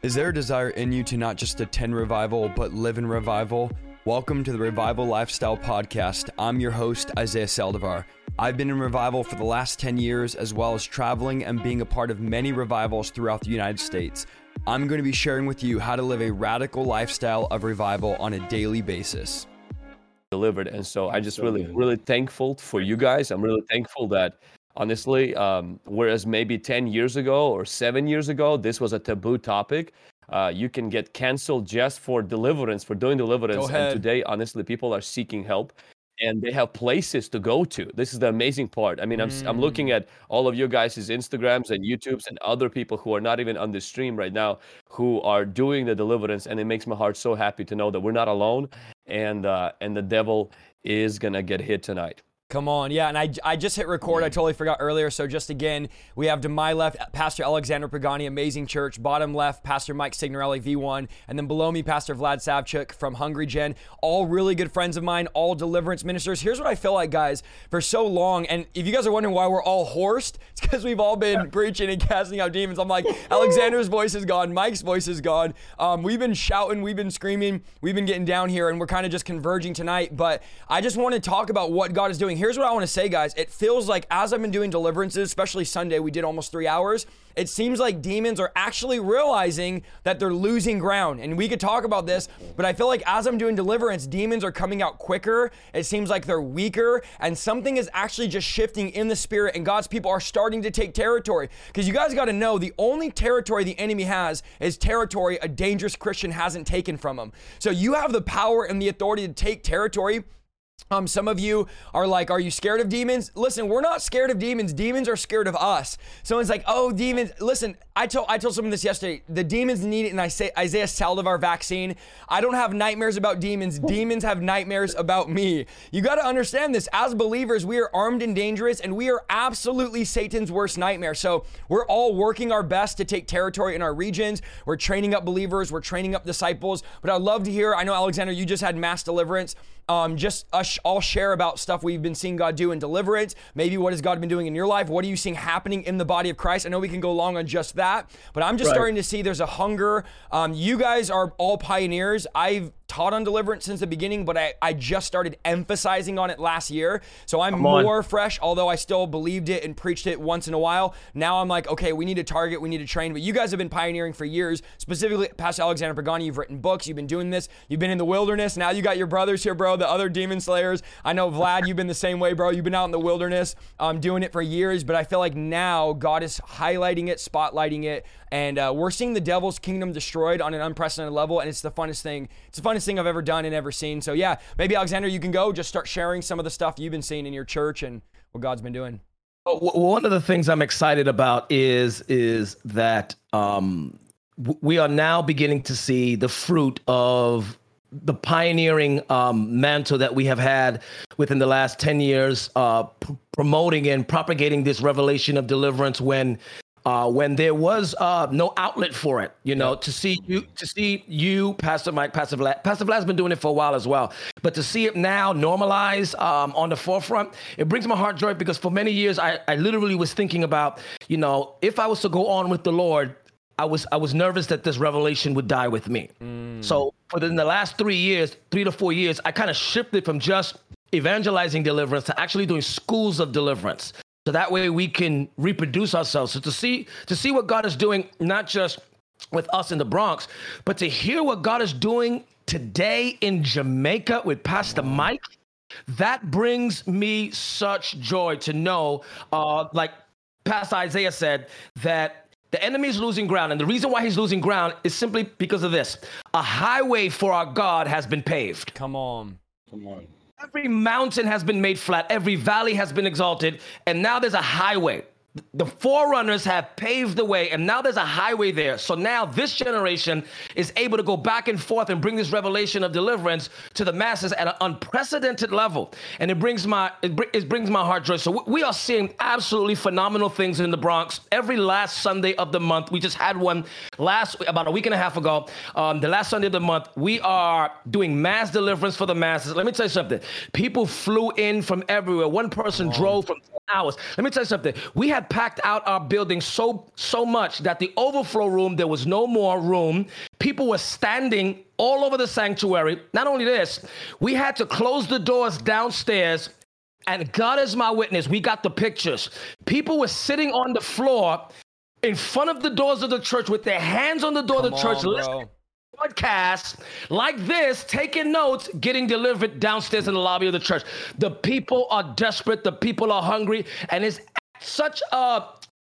Is there a desire in you to not just attend revival, but live in revival? Welcome to the Revival Lifestyle Podcast. I'm your host, Isaiah Saldivar. I've been in revival for the last 10 years, as well as traveling and being a part of many revivals throughout the United States. I'm going to be sharing with you how to live a radical lifestyle of revival on a daily basis. Delivered. And so I just really, really thankful for you guys. I'm really thankful that honestly. Um, whereas maybe 10 years ago or seven years ago, this was a taboo topic. Uh, you can get canceled just for deliverance, for doing deliverance. And today, honestly, people are seeking help and they have places to go to. This is the amazing part. I mean, I'm, mm. I'm looking at all of you guys' Instagrams and YouTubes and other people who are not even on the stream right now who are doing the deliverance. And it makes my heart so happy to know that we're not alone and, uh, and the devil is going to get hit tonight. Come on, yeah, and I, I just hit record. I totally forgot earlier. So just again, we have to my left, Pastor Alexander Pagani, amazing church. Bottom left, Pastor Mike Signorelli, V1, and then below me, Pastor Vlad Savchuk from Hungry Gen. All really good friends of mine, all deliverance ministers. Here's what I feel like, guys, for so long, and if you guys are wondering why we're all horsed, it's because we've all been preaching and casting out demons. I'm like, Alexander's voice is gone, Mike's voice is gone. Um, we've been shouting, we've been screaming, we've been getting down here, and we're kind of just converging tonight. But I just want to talk about what God is doing here's what I want to say, guys. It feels like as I've been doing deliverances, especially Sunday, we did almost three hours. It seems like demons are actually realizing that they're losing ground. And we could talk about this, but I feel like as I'm doing deliverance, demons are coming out quicker. It seems like they're weaker, and something is actually just shifting in the spirit, and God's people are starting to take territory. Because you guys got to know the only territory the enemy has is territory a dangerous Christian hasn't taken from him. So you have the power and the authority to take territory um, some of you are like, Are you scared of demons? Listen, we're not scared of demons. Demons are scared of us. Someone's like, Oh, demons. Listen, I told I told someone this yesterday. The demons need it, and I say Isaiah Saldivar vaccine. I don't have nightmares about demons. Demons have nightmares about me. You got to understand this. As believers, we are armed and dangerous, and we are absolutely Satan's worst nightmare. So we're all working our best to take territory in our regions. We're training up believers, we're training up disciples. But I'd love to hear, I know, Alexander, you just had mass deliverance. Um, just us all share about stuff we've been seeing God do in deliverance. Maybe what has God been doing in your life? What are you seeing happening in the body of Christ? I know we can go long on just that, but I'm just right. starting to see there's a hunger. Um, you guys are all pioneers. I've taught on deliverance since the beginning, but I, I just started emphasizing on it last year. So I'm more fresh, although I still believed it and preached it once in a while. Now I'm like, okay, we need to target, we need to train. But you guys have been pioneering for years, specifically Pastor Alexander Pagani. You've written books, you've been doing this, you've been in the wilderness. Now you got your brothers here, bro, the other demon slayers. I know, Vlad, you've been the same way, bro. You've been out in the wilderness um, doing it for years, but I feel like now God is highlighting it, spotlighting it, and uh, we're seeing the devil's kingdom destroyed on an unprecedented level, and it's the funnest thing. It's the funnest thing I've ever done and ever seen. So yeah, maybe Alexander, you can go just start sharing some of the stuff you've been seeing in your church and what God's been doing. One of the things I'm excited about is is that um, we are now beginning to see the fruit of the pioneering um, mantle that we have had within the last 10 years, uh, p- promoting and propagating this revelation of deliverance when uh, when there was uh, no outlet for it, you know, to see you, to see you, Pastor Mike, Pastor Vlad, Pastor Vlad's been doing it for a while as well, but to see it now normalized um, on the forefront, it brings my heart joy because for many years I, I literally was thinking about, you know, if I was to go on with the Lord, I was I was nervous that this revelation would die with me. Mm. So for the, in the last three years, three to four years, I kind of shifted from just evangelizing deliverance to actually doing schools of deliverance so that way we can reproduce ourselves. So to see to see what God is doing, not just with us in the Bronx, but to hear what God is doing today in Jamaica with Pastor Mike, that brings me such joy to know, uh, like Pastor Isaiah said, that the enemy is losing ground. And the reason why he's losing ground is simply because of this a highway for our God has been paved. Come on. Come on. Every mountain has been made flat, every valley has been exalted, and now there's a highway the forerunners have paved the way and now there's a highway there. So now this generation is able to go back and forth and bring this revelation of deliverance to the masses at an unprecedented level. And it brings my it, br- it brings my heart joy. So we are seeing absolutely phenomenal things in the bronx. Every last sunday of the month we just had one last about a week and a half ago um, the last sunday of the month we are doing mass deliverance for the masses. Let me tell you something. People flew in from everywhere. One person drove from hours. Let me tell you something. We had had packed out our building so so much that the overflow room there was no more room. People were standing all over the sanctuary. Not only this, we had to close the doors downstairs. And God is my witness. We got the pictures. People were sitting on the floor in front of the doors of the church with their hands on the door Come of the church, on, listening podcast like this, taking notes, getting delivered downstairs in the lobby of the church. The people are desperate, the people are hungry, and it's such a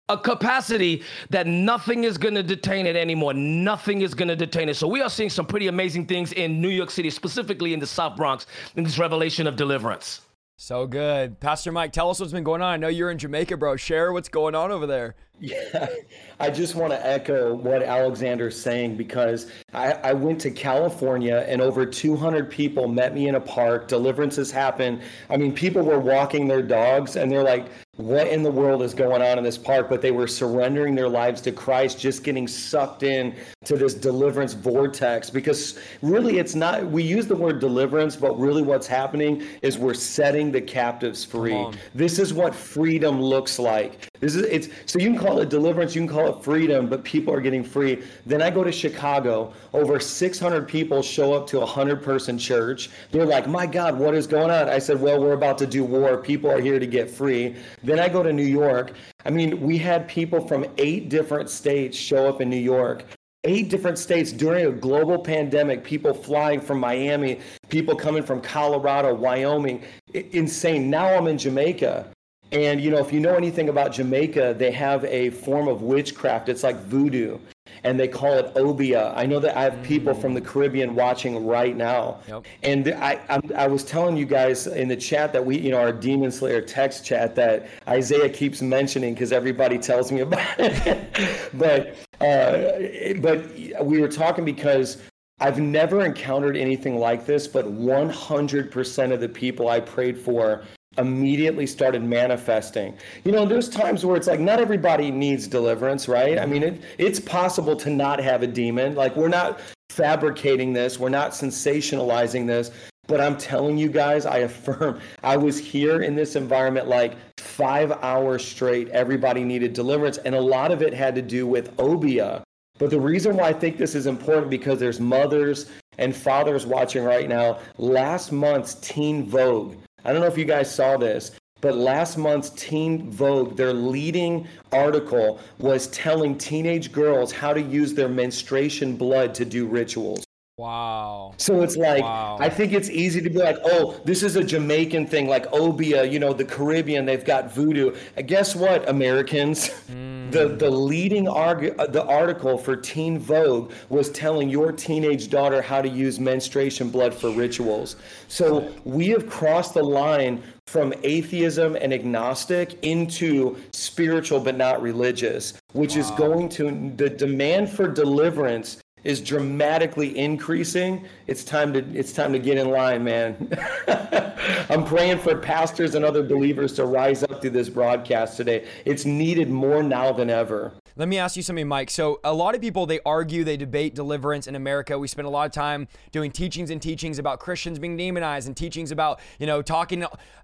a capacity that nothing is going to detain it anymore. Nothing is going to detain it. So we are seeing some pretty amazing things in New York City, specifically in the South Bronx, in this revelation of deliverance. So good. Pastor Mike, tell us what's been going on. I know you're in Jamaica, bro. Share what's going on over there. Yeah, I just want to echo what Alexander's saying because I, I, went to California and over 200 people met me in a park. Deliverances happened. I mean, people were walking their dogs and they're like, what in the world is going on in this park? But they were surrendering their lives to Christ, just getting sucked in to this deliverance vortex. Because really, it's not, we use the word deliverance, but really what's happening is we're setting the captives free. This is what freedom looks like. This is, it's, so you can call it deliverance, you can call it freedom, but people are getting free. Then I go to Chicago, over 600 people show up to a 100 person church. They're like, my God, what is going on? I said, well, we're about to do war. People are here to get free. Then I go to New York. I mean, we had people from eight different states show up in New York. Eight different states during a global pandemic, people flying from Miami, people coming from Colorado, Wyoming. insane. Now I'm in Jamaica. And, you know, if you know anything about Jamaica, they have a form of witchcraft. It's like voodoo and they call it Obeah. I know that I have people from the Caribbean watching right now. Yep. And I, I, I was telling you guys in the chat that we, you know, our Demon Slayer text chat that Isaiah keeps mentioning because everybody tells me about it. but uh, but we were talking because I've never encountered anything like this, but 100% of the people I prayed for immediately started manifesting. You know, there's times where it's like not everybody needs deliverance, right? I mean, it, it's possible to not have a demon. Like we're not fabricating this, we're not sensationalizing this. But I'm telling you guys, I affirm, I was here in this environment like five hours straight. Everybody needed deliverance. And a lot of it had to do with Obeah. But the reason why I think this is important because there's mothers and fathers watching right now. Last month's Teen Vogue I don't know if you guys saw this, but last month's Teen Vogue, their leading article was telling teenage girls how to use their menstruation blood to do rituals. Wow. So it's like, wow. I think it's easy to be like, oh, this is a Jamaican thing, like Obeah, you know, the Caribbean, they've got voodoo. And guess what, Americans? Mm. The, the leading arg- uh, the article for Teen Vogue was telling your teenage daughter how to use menstruation blood for rituals. So we have crossed the line from atheism and agnostic into spiritual but not religious, which wow. is going to the demand for deliverance is dramatically increasing, it's time to it's time to get in line, man. I'm praying for pastors and other believers to rise up through this broadcast today. It's needed more now than ever. Let me ask you something, Mike. So, a lot of people they argue, they debate deliverance in America. We spend a lot of time doing teachings and teachings about Christians being demonized and teachings about, you know, talking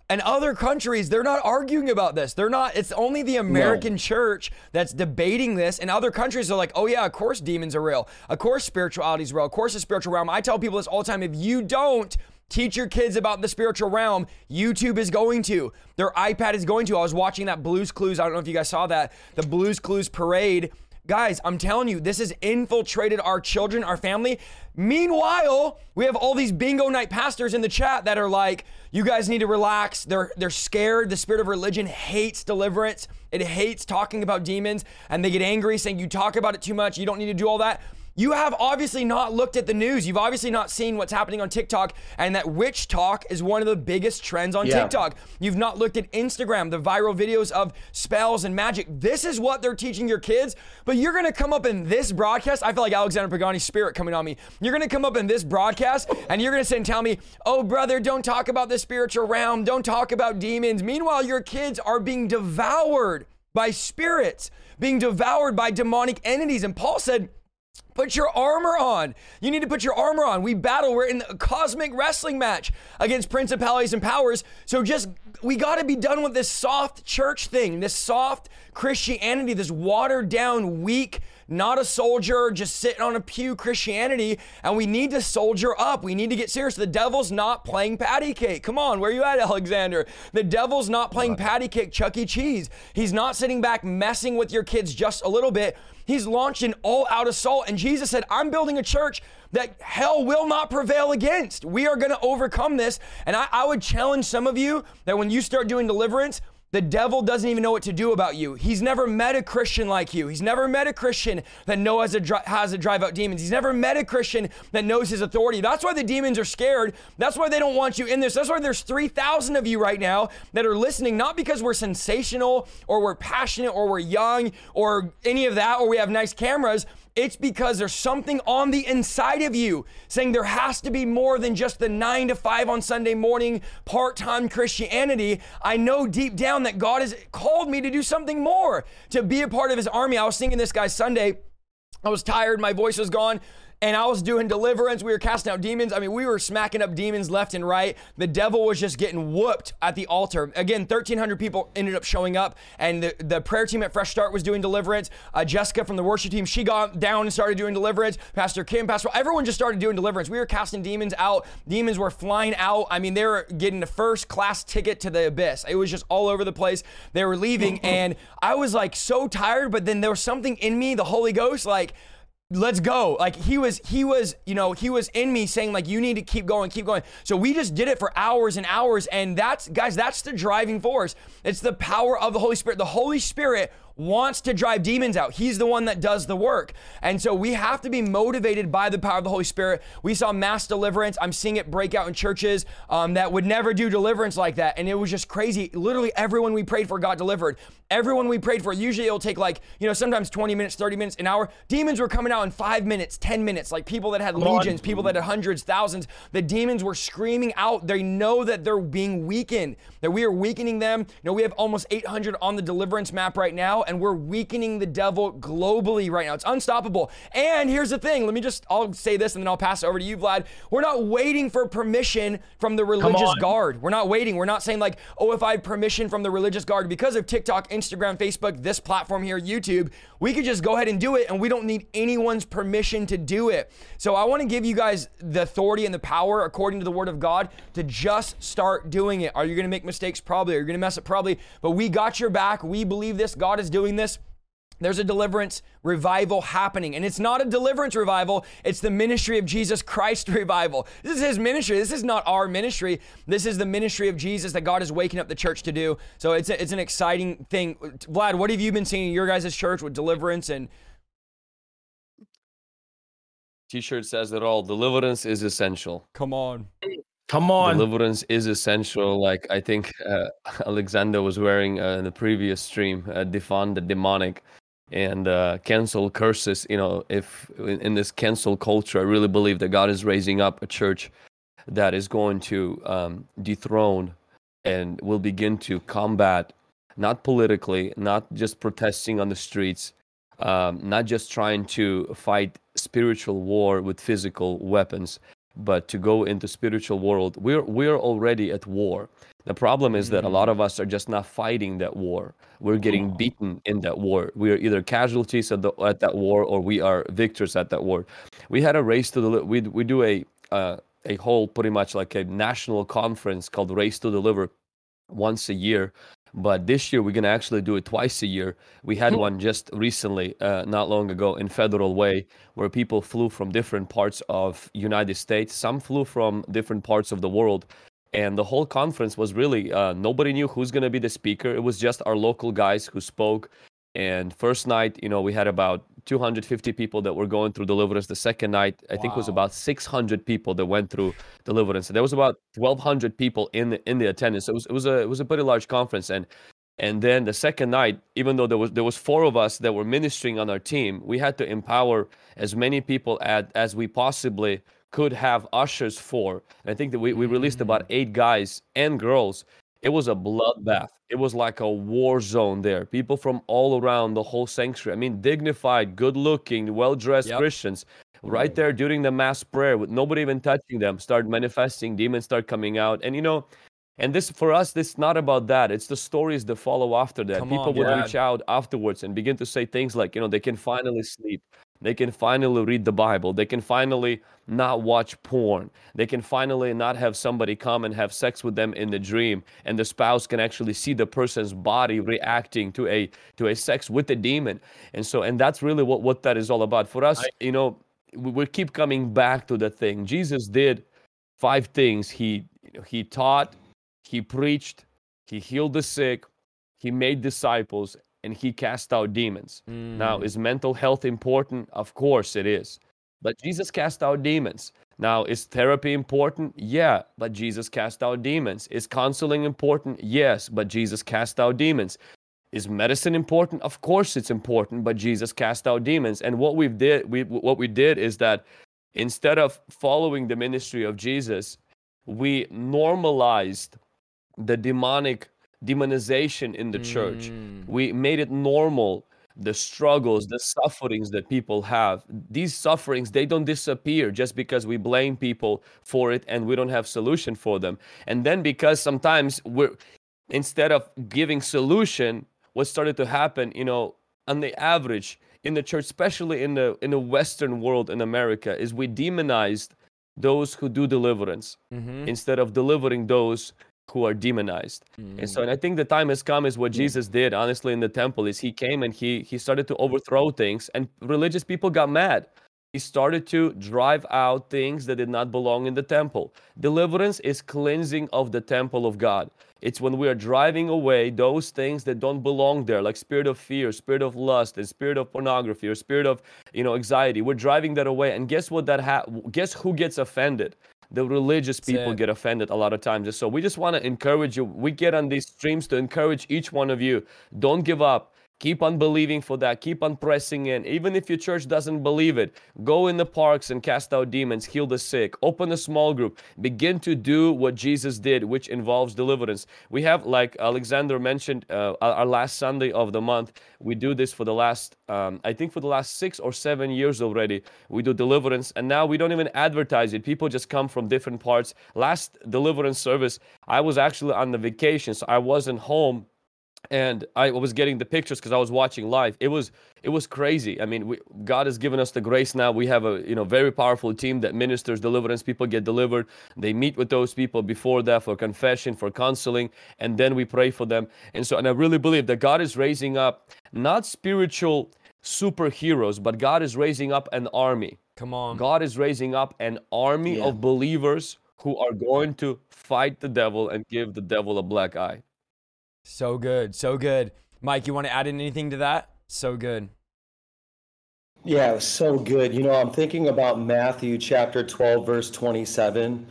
and other countries, they're not arguing about this. They're not, it's only the American no. church that's debating this. And other countries are like, oh, yeah, of course demons are real. Of course spirituality is real. Of course the spiritual realm. I tell people this all the time. If you don't, teach your kids about the spiritual realm. YouTube is going to, their iPad is going to. I was watching that Blue's Clues. I don't know if you guys saw that. The Blue's Clues parade Guys, I'm telling you, this has infiltrated our children, our family. Meanwhile, we have all these bingo night pastors in the chat that are like, you guys need to relax. They're they're scared. The spirit of religion hates deliverance. It hates talking about demons and they get angry saying you talk about it too much. You don't need to do all that. You have obviously not looked at the news. You've obviously not seen what's happening on TikTok, and that WitchTok is one of the biggest trends on yeah. TikTok. You've not looked at Instagram, the viral videos of spells and magic. This is what they're teaching your kids, but you're gonna come up in this broadcast. I feel like Alexander Pagani's spirit coming on me. You're gonna come up in this broadcast, and you're gonna sit and tell me, oh, brother, don't talk about the spiritual realm, don't talk about demons. Meanwhile, your kids are being devoured by spirits, being devoured by demonic entities. And Paul said, Put your armor on. You need to put your armor on. We battle. We're in a cosmic wrestling match against principalities and powers. So just, we got to be done with this soft church thing, this soft Christianity, this watered down, weak, not a soldier, just sitting on a pew Christianity. And we need to soldier up. We need to get serious. The devil's not playing patty cake. Come on, where you at, Alexander? The devil's not playing patty cake, Chuck E. Cheese. He's not sitting back messing with your kids just a little bit. He's launched an all out assault. And Jesus said, I'm building a church that hell will not prevail against. We are going to overcome this. And I, I, would challenge some of you that when you start doing deliverance, the devil doesn't even know what to do about you. He's never met a Christian like you. He's never met a Christian that knows how to, to drive out demons. He's never met a Christian that knows his authority. That's why the demons are scared. That's why they don't want you in this. That's why there's 3,000 of you right now that are listening, not because we're sensational or we're passionate or we're young or any of that or we have nice cameras. It's because there's something on the inside of you saying there has to be more than just the nine to five on Sunday morning part time Christianity. I know deep down that God has called me to do something more, to be a part of his army. I was singing this guy Sunday. I was tired, my voice was gone and I was doing deliverance. We were casting out demons. I mean, we were smacking up demons left and right. The devil was just getting whooped at the altar. Again, 1,300 people ended up showing up, and the, the prayer team at Fresh Start was doing deliverance. Uh, Jessica from the worship team, she got down and started doing deliverance. Pastor Kim, Pastor, everyone just started doing deliverance. We were casting demons out. Demons were flying out. I mean, they were getting the first class ticket to the abyss. It was just all over the place. They were leaving, and I was like so tired, but then there was something in me, the Holy Ghost, like, let's go. Like he was he was you know he was in me saying like you need to keep going keep going. So we just did it for hours and hours and that's guys that's the driving force. It's the power of the holy spirit. The holy spirit wants to drive demons out. He's the one that does the work. And so we have to be motivated by the power of the Holy Spirit. We saw mass deliverance. I'm seeing it break out in churches um, that would never do deliverance like that. And it was just crazy. Literally, everyone we prayed for got delivered. Everyone we prayed for, usually it'll take like, you know, sometimes 20 minutes, 30 minutes, an hour. Demons were coming out in five minutes, 10 minutes. Like people that had legions, people that had hundreds, thousands. The demons were screaming out. They know that they're being weakened, that we are weakening them. You know, we have almost 800 on the deliverance map right now and we're weakening the devil globally right now. It's unstoppable. And here's the thing let me just, I'll say this and then I'll pass it over to you, Vlad. We're not waiting for permission from the religious guard. We're not waiting. We're not saying, like, oh, if I have permission from the religious guard because of TikTok, Instagram, Facebook, this platform here, YouTube, we could just go ahead and do it and we don't need anyone's permission to do it. So I want to give you guys the authority and the power, according to the word of God, to just start doing it. Are you going to make mistakes? Probably. Are you going to mess up? Probably. But we got your back. We believe this. God is doing this. There's a deliverance revival happening. And it's not a deliverance revival, it's the ministry of Jesus Christ revival. This is his ministry. This is not our ministry. This is the ministry of Jesus that God is waking up the church to do. So it's, a, it's an exciting thing. Vlad, what have you been seeing in your guys' church with deliverance and T-shirt says it all. Deliverance is essential. Come on. Come on. Deliverance is essential. Like I think uh, Alexander was wearing uh, in the previous stream, uh, defund the demonic and uh, cancel curses. You know, if in this cancel culture, I really believe that God is raising up a church that is going to um, dethrone and will begin to combat, not politically, not just protesting on the streets, um, not just trying to fight spiritual war with physical weapons, but to go into spiritual world we're we're already at war. The problem is that a lot of us are just not fighting that war. We're getting beaten in that war. We are either casualties at, the, at that war or we are victors at that war. We had a race to the we, we do a uh, a whole pretty much like a national conference called race to deliver once a year but this year we're going to actually do it twice a year. We had hmm. one just recently, uh, not long ago, in Federal Way, where people flew from different parts of United States. Some flew from different parts of the world, and the whole conference was really uh, nobody knew who's going to be the speaker. It was just our local guys who spoke. And first night, you know, we had about 250 people that were going through deliverance. The second night, I wow. think, was about 600 people that went through deliverance. And there was about 1,200 people in the in the attendance. So it was it was a it was a pretty large conference. And and then the second night, even though there was there was four of us that were ministering on our team, we had to empower as many people at, as we possibly could have ushers for. And I think that we, we released about mm. eight guys and girls it was a bloodbath. It was like a war zone there. People from all around the whole sanctuary. I mean, dignified, good-looking, well-dressed Yep. Christians, right mm. there during the mass prayer, with nobody even touching them, start manifesting. Demons start coming out, and you know, and this for us, this is not about that. It's the stories that follow after that. Come People on, would reach out afterwards and begin to say things like, you know, they can finally sleep. They can finally read the Bible. They can finally not watch porn. They can finally not have somebody come and have sex with them in the dream, and the spouse can actually see the person's body reacting to a to a sex with the demon. And so, and that's really what what that is all about for us. You know, we, we keep coming back to the thing. Jesus did five things. He you know, he taught, he preached, he healed the sick, he made disciples, and he cast out demons. Now, mm. is mental health important? Of course it is. But Jesus cast out demons. Now, is therapy important? Yeah, but Jesus cast out demons. Is counseling important? Yes, but Jesus cast out demons. Is medicine important? Of course it's important, but Jesus cast out demons. And what we did, we what we did is that instead of following the ministry of Jesus, we normalized the demonic demonization in the church. Mm. We made it normal the struggles, the sufferings that people have. These sufferings, they don't disappear just because we blame people for it and we don't have solution for them. And then because sometimes we're instead of giving solution, what started to happen, you know, on the average in the church, especially in the in the Western world in America, is we demonized those who do deliverance mm-hmm. instead of delivering those who are demonized. And so mm. and I think the time has come is what Jesus did honestly in the temple is he came and he he started to overthrow things and religious people got mad. He started to drive out things that did not belong in the temple. Deliverance is cleansing of the temple of God. It's when we are driving away those things that don't belong there, like spirit of fear, spirit of lust, and spirit of pornography, or spirit of you know anxiety. We're driving that away, and guess what? That ha- guess who gets offended? The religious people get offended a lot of times. So we just want to encourage you. We get on these streams to encourage each one of you. Don't give up. Keep on believing for that. Keep on pressing in. Even if your church doesn't believe it, go in the parks and cast out demons, heal the sick, open a small group, begin to do what Jesus did, which involves deliverance. We have, like Alexander mentioned, uh, our last Sunday of the month, we do this for the last, um, I think, for the last six or seven years already. We do deliverance, and now we don't even advertise it. People just come from different parts. Last deliverance service, I was actually on the vacation, so I wasn't home and I was getting the pictures because I was watching live. It was it was crazy. I mean, we, God has given us the grace now. We have a you know very powerful team that ministers deliverance. People get delivered. They meet with those people before that for confession, for counseling, and then we pray for them. And so, and I really believe that God is raising up not spiritual superheroes, but God is raising up an army. Come on. God is raising up an army Yeah. of believers who are going to fight the devil and give the devil a black eye. So good. So good. Mike, you want to add in anything to that? So good. Yeah, it was so good. You know, I'm thinking about Matthew chapter 12, verse 27.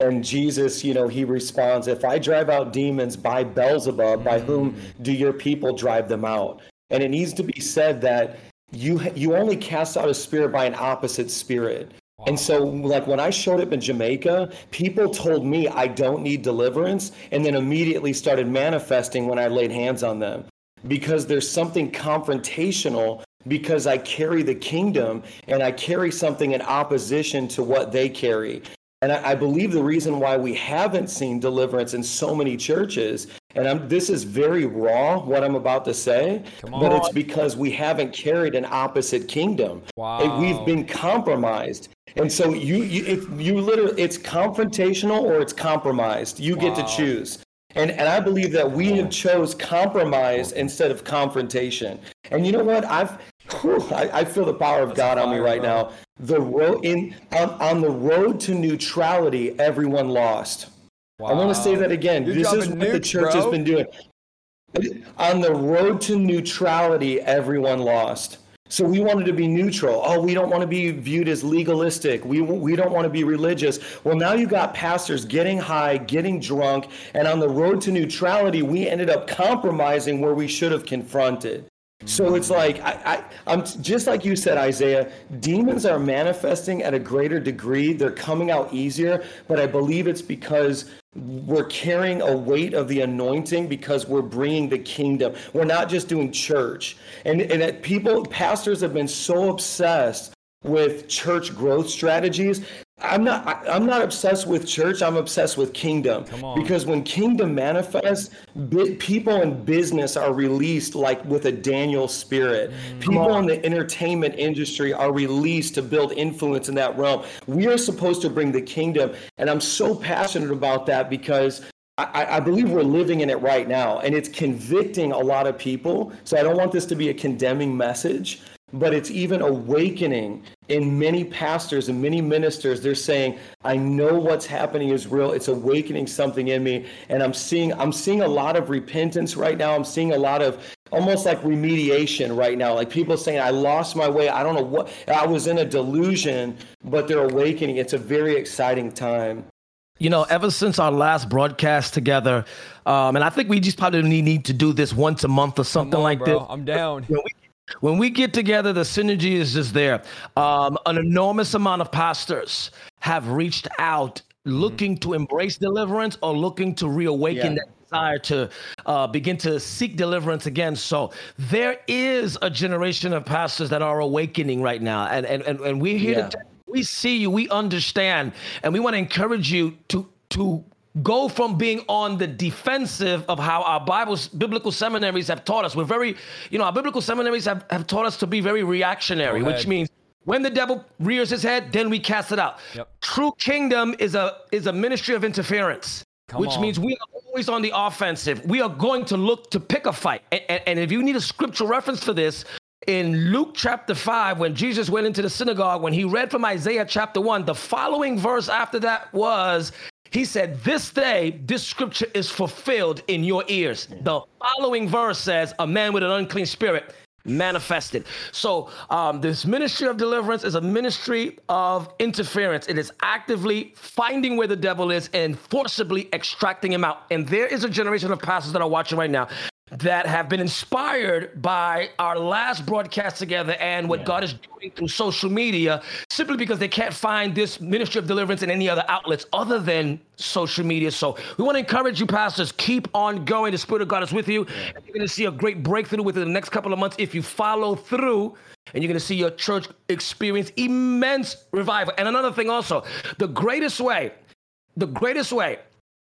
And Jesus, you know, he responds, If I drive out demons by Beelzebub, by whom mm. do your people drive them out? And it needs to be said that you you only cast out a spirit by an opposite spirit. And so, like when I showed up in Jamaica, people told me I don't need deliverance, and then immediately started manifesting when I laid hands on them because there's something confrontational because I carry the kingdom and I carry something in opposition to what they carry. And I, I believe the reason why we haven't seen deliverance in so many churches, and I'm, this is very raw, what I'm about to say, but it's because we haven't carried an opposite kingdom. Wow. We've been compromised. And so you, you if you literally, it's confrontational or it's compromised. You get to choose. And, and I believe that we have chose compromise instead of confrontation. And you know what? I've whew, I, I feel the power of God on me right bro. now. The road in on, on the road to neutrality, everyone lost. I want to say that again. You're this is what the nukes, church has been doing. On the road to neutrality, everyone lost. So we wanted to be neutral. Oh, we don't want to be viewed as legalistic. We we don't want to be religious. Well, now you got pastors getting high, getting drunk, and on the road to neutrality, we ended up compromising where we should have confronted. So it's like I, I, am just like you said, Isaiah. Demons are manifesting at a greater degree. They're coming out easier, but I believe it's because we're carrying a weight of the anointing because we're bringing the kingdom. We're not just doing church, and and that people, pastors have been so obsessed with church growth strategies I'm not I'm not obsessed with church. I'm obsessed with kingdom. Because when kingdom manifests, people in business are released like with a Daniel spirit. Mm. People in the entertainment industry are released to build influence in that realm. We are supposed to bring the kingdom, and I'm so passionate about that because I, I, believe we're living in it right now, and it's convicting a lot of people. So I don't want this to be a condemning message, but it's even awakening in many pastors and many ministers. They're saying i know what's happening is real it's awakening something in me. And i'm seeing i'm seeing a lot of repentance right now. I'm seeing a lot of almost like remediation right now. Like people saying i lost my way. I don't know what i was in a delusion but they're awakening. It's a very exciting time. You know, ever since our last broadcast together, um, and I think we just probably need to do this once a month or something on, like bro. this. I'm down. You know, we when we get together, the synergy is just there. Um, an enormous amount of pastors have reached out looking mm-hmm. to embrace deliverance or looking to reawaken yeah. that desire to uh, begin to seek deliverance again. So there is a generation of pastors that are awakening right now. And, and, and, and we're here yeah. to, we see you, we understand, and we want to encourage you to, to go from being on the defensive of how our Bibles, biblical seminaries have taught us. We're very, you know, our biblical seminaries have, have taught us to be very reactionary, which means when the devil rears his head, then we cast it out. Yep. True kingdom is a is a ministry of interference. Come which on. means we are always on the offensive. We are going to look to pick a fight. And, and, and if you need a scriptural reference for this, in Luke chapter 5, when Jesus went into the synagogue, when he read from Isaiah chapter 1, the following verse after that was he said, This day, this scripture is fulfilled in your ears. The following verse says, A man with an unclean spirit manifested. So, um, this ministry of deliverance is a ministry of interference. It is actively finding where the devil is and forcibly extracting him out. And there is a generation of pastors that are watching right now that have been inspired by our last broadcast together and what yeah. God is doing through social media simply because they can't find this ministry of deliverance in any other outlets other than social media. So we want to encourage you, pastors, keep on going. The Spirit of God is with you. Yeah. You're going to see a great breakthrough within the next couple of months if you follow through. And you're going to see your church experience immense revival. And another thing also, the greatest way, the greatest way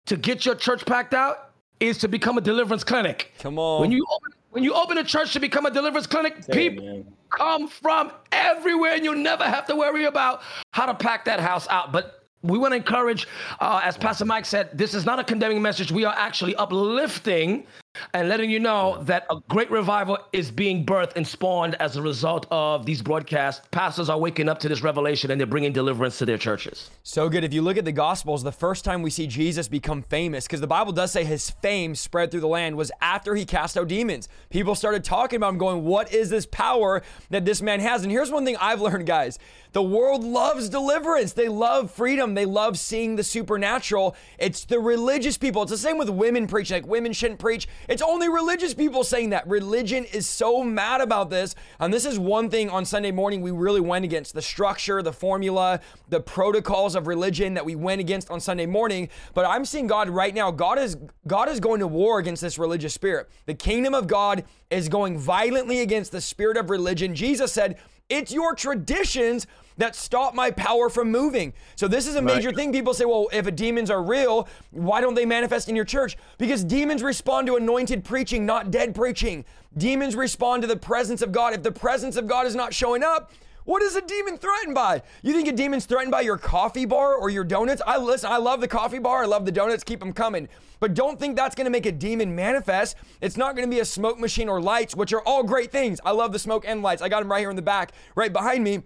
to get your church packed out is to become a deliverance clinic. Come on. When you open, when you open a church to become a deliverance clinic, people come from everywhere, and you'll never have to worry about how to pack that house out. But we want to encourage, uh, as Pastor Mike said, this is not a condemning message. We are actually uplifting and letting you know that a great revival is being birthed and spawned as a result of these broadcasts. Pastors are waking up to this revelation and they're bringing deliverance to their churches. So good. If you look at the Gospels, the first time we see Jesus become famous, because the Bible does say his fame spread through the land, was after he cast out demons. People started talking about him, going, What is this power that this man has? And here's one thing I've learned, guys the world loves deliverance. They love freedom. They love seeing the supernatural. It's the religious people. It's the same with women preaching. Like women shouldn't preach. It's only religious people saying that. Religion is so mad about this. And this is one thing on Sunday morning we really went against the structure, the formula, the protocols of religion that we went against on Sunday morning. But I'm seeing God right now. God is God is going to war against this religious spirit. The kingdom of God is going violently against the spirit of religion. Jesus said, it's your traditions that stop my power from moving. So this is a major right. thing. People say, well, if demons are real, why don't they manifest in your church? Because demons respond to anointed preaching, not dead preaching. Demons respond to the presence of God. If the presence of God is not showing up, what is a demon threatened by? You think a demon's threatened by your coffee bar or your donuts? I listen, I love the coffee bar, I love the donuts, keep them coming. But don't think that's gonna make a demon manifest. It's not gonna be a smoke machine or lights, which are all great things. I love the smoke and lights. I got them right here in the back, right behind me.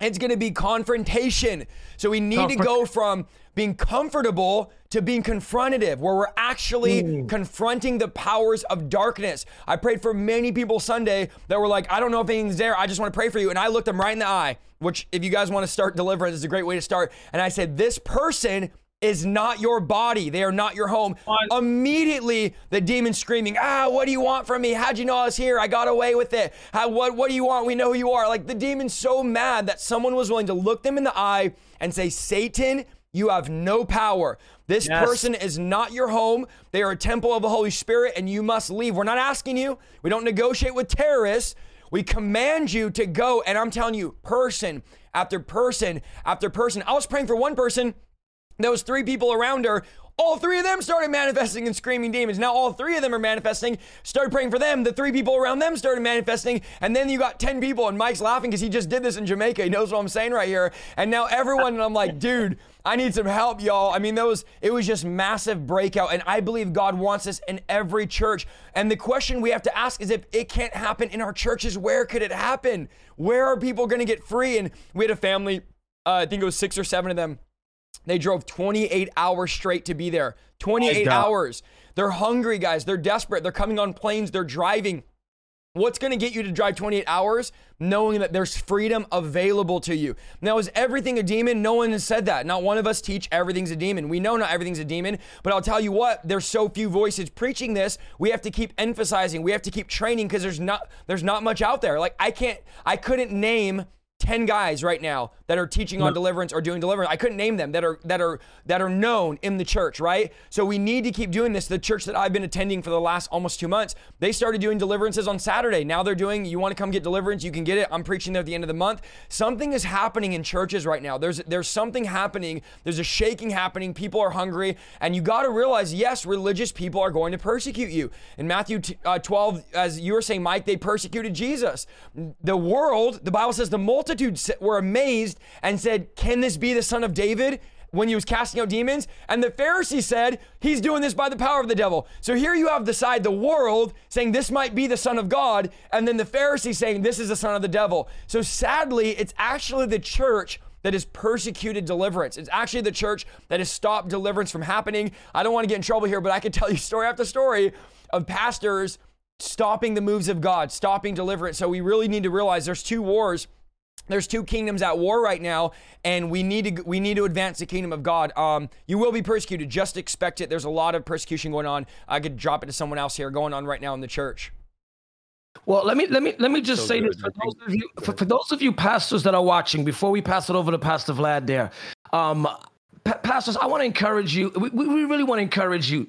It's going to be confrontation. So we need to go from being comfortable to being confrontative, where we're actually mm. confronting the powers of darkness. I prayed for many people Sunday that were like, I don't know if anything's there. I just want to pray for you. And I looked them right in the eye, which, if you guys want to start deliverance, is a great way to start. And I said, This person is not your body. They are not your home. Immediately, the demon screaming, Ah, what do you want from me? How'd you know I was here? I got away with it. How, what, what do you want? We know who you are. Like the demon's so mad that someone was willing to look them in the eye and say, Satan, you have no power. This yes. person is not your home. They are a temple of the Holy Spirit and you must leave. We're not asking you. We don't negotiate with terrorists. We command you to go. And I'm telling you, person after person after person. I was praying for one person was three people around her. All three of them started manifesting and screaming demons. Now all three of them are manifesting. Started praying for them. The three people around them started manifesting. And then you got 10 people, and Mike's laughing because he just did this in Jamaica. He knows what I'm saying right here. And now everyone, and I'm like, dude, I need some help, y'all. I mean, those it was just massive breakout. And I believe God wants this in every church. And the question we have to ask is if it can't happen in our churches, where could it happen? Where are people to get free? And we had a family, uh, I think it was six or seven of them they drove 28 hours straight to be there. 28 hours. They're hungry, guys. They're desperate. They're coming on planes. They're driving. What's going to get you to drive 28 hours? Knowing that there's freedom available to you. Now, is everything a demon? No one has said that. Not one of us teach everything's a demon. We know not everything's a demon, but I'll tell you what, there's so few voices preaching this. We have to keep emphasizing. We have to keep training because there's not there's not much out there. Like I can't I couldn't name 10 guys right now that are teaching on deliverance or doing deliverance. I couldn't name them that are that are that are known in the church, right? So we need to keep doing this. The church that I've been attending for the last almost 2 months, they started doing deliverances on Saturday. Now they're doing you want to come get deliverance, you can get it. I'm preaching there at the end of the month. Something is happening in churches right now. There's there's something happening. There's a shaking happening. People are hungry and you got to realize yes, religious people are going to persecute you. In Matthew t- uh, 12 as you were saying Mike, they persecuted Jesus. The world, the Bible says the multitude multitude were amazed and said, Can this be the son of David? when he was casting out demons. And the Pharisee said, He's doing this by the power of the devil. So here you have the side, the world, saying this might be the Son of God, and then the Pharisee saying this is the Son of the devil. So sadly, it's actually the church that has persecuted deliverance. It's actually the church that has stopped deliverance from happening. I don't want to get in trouble here, but I could tell you story after story of pastors stopping the moves of God, stopping deliverance. So we really need to realize there's two wars there's two kingdoms at war right now and we need to we need to advance the kingdom of god. Um, you will be persecuted. Just expect it. There's a lot of persecution going on. I could drop it to someone else here. Going on right now in the church. Well let me let me let me just so say good. this for those of you for, for, those of you pastors that are watching before we pass it over to pastor vlad there um, pastors i want to encourage you we, we really want to encourage you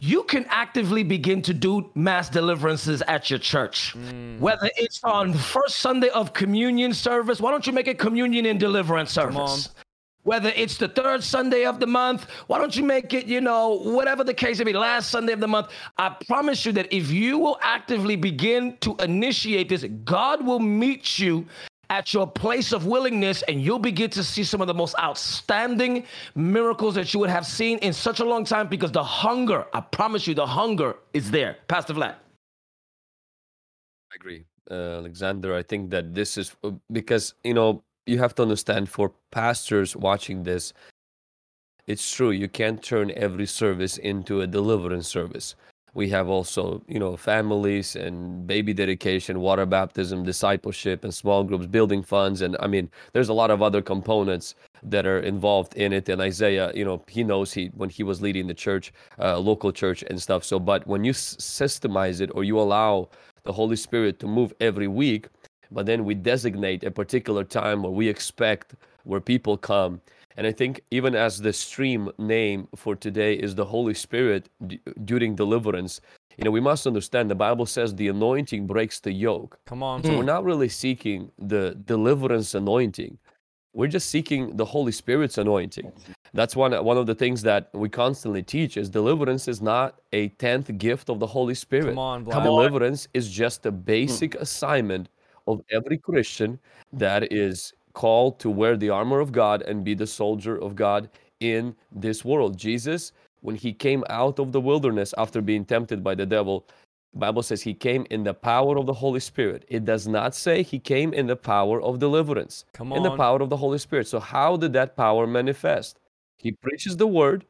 you can actively begin to do mass deliverances at your church. Mm. Whether it's on first Sunday of communion service, why don't you make it communion and deliverance service? Whether it's the third Sunday of the month, why don't you make it, you know, whatever the case may be, last Sunday of the month? I promise you that if you will actively begin to initiate this, God will meet you at your place of willingness, and you'll begin to see some of the most outstanding miracles that you would have seen in such a long time because the hunger, I promise you, the hunger is there. Pastor Vlad. I agree, uh, Alexander. I think that this is uh, because, you know, you have to understand for pastors watching this, it's true, you can't turn every service into a deliverance service we have also you know families and baby dedication water baptism discipleship and small groups building funds. And i mean there's a lot of other components that are involved in it. And isaiah you know he knows he when he was leading the church uh, local church and stuff. So but when you s- systemize it or you allow the holy spirit to move every week but then we designate a particular time where we expect where people come and I think even as the stream name for today is the Holy Spirit d- during deliverance, you know, we must understand the Bible says the anointing breaks the yoke. Come on. So we're not really seeking the deliverance anointing. We're just seeking the Holy Spirit's anointing. That's one one of the things that we constantly teach is deliverance is not a tenth gift of the Holy Spirit. Come on, Vlad. Deliverance is just a basic mm. assignment of every Christian that is called to wear the armor of God and be the soldier of God in this world. Jesus, when he came out of the wilderness after being tempted by the devil, the Bible says he came in the power of the Holy Spirit. It does not say he came in the power of deliverance. Come on. In the power of the Holy Spirit. So how did that power manifest? He preaches the word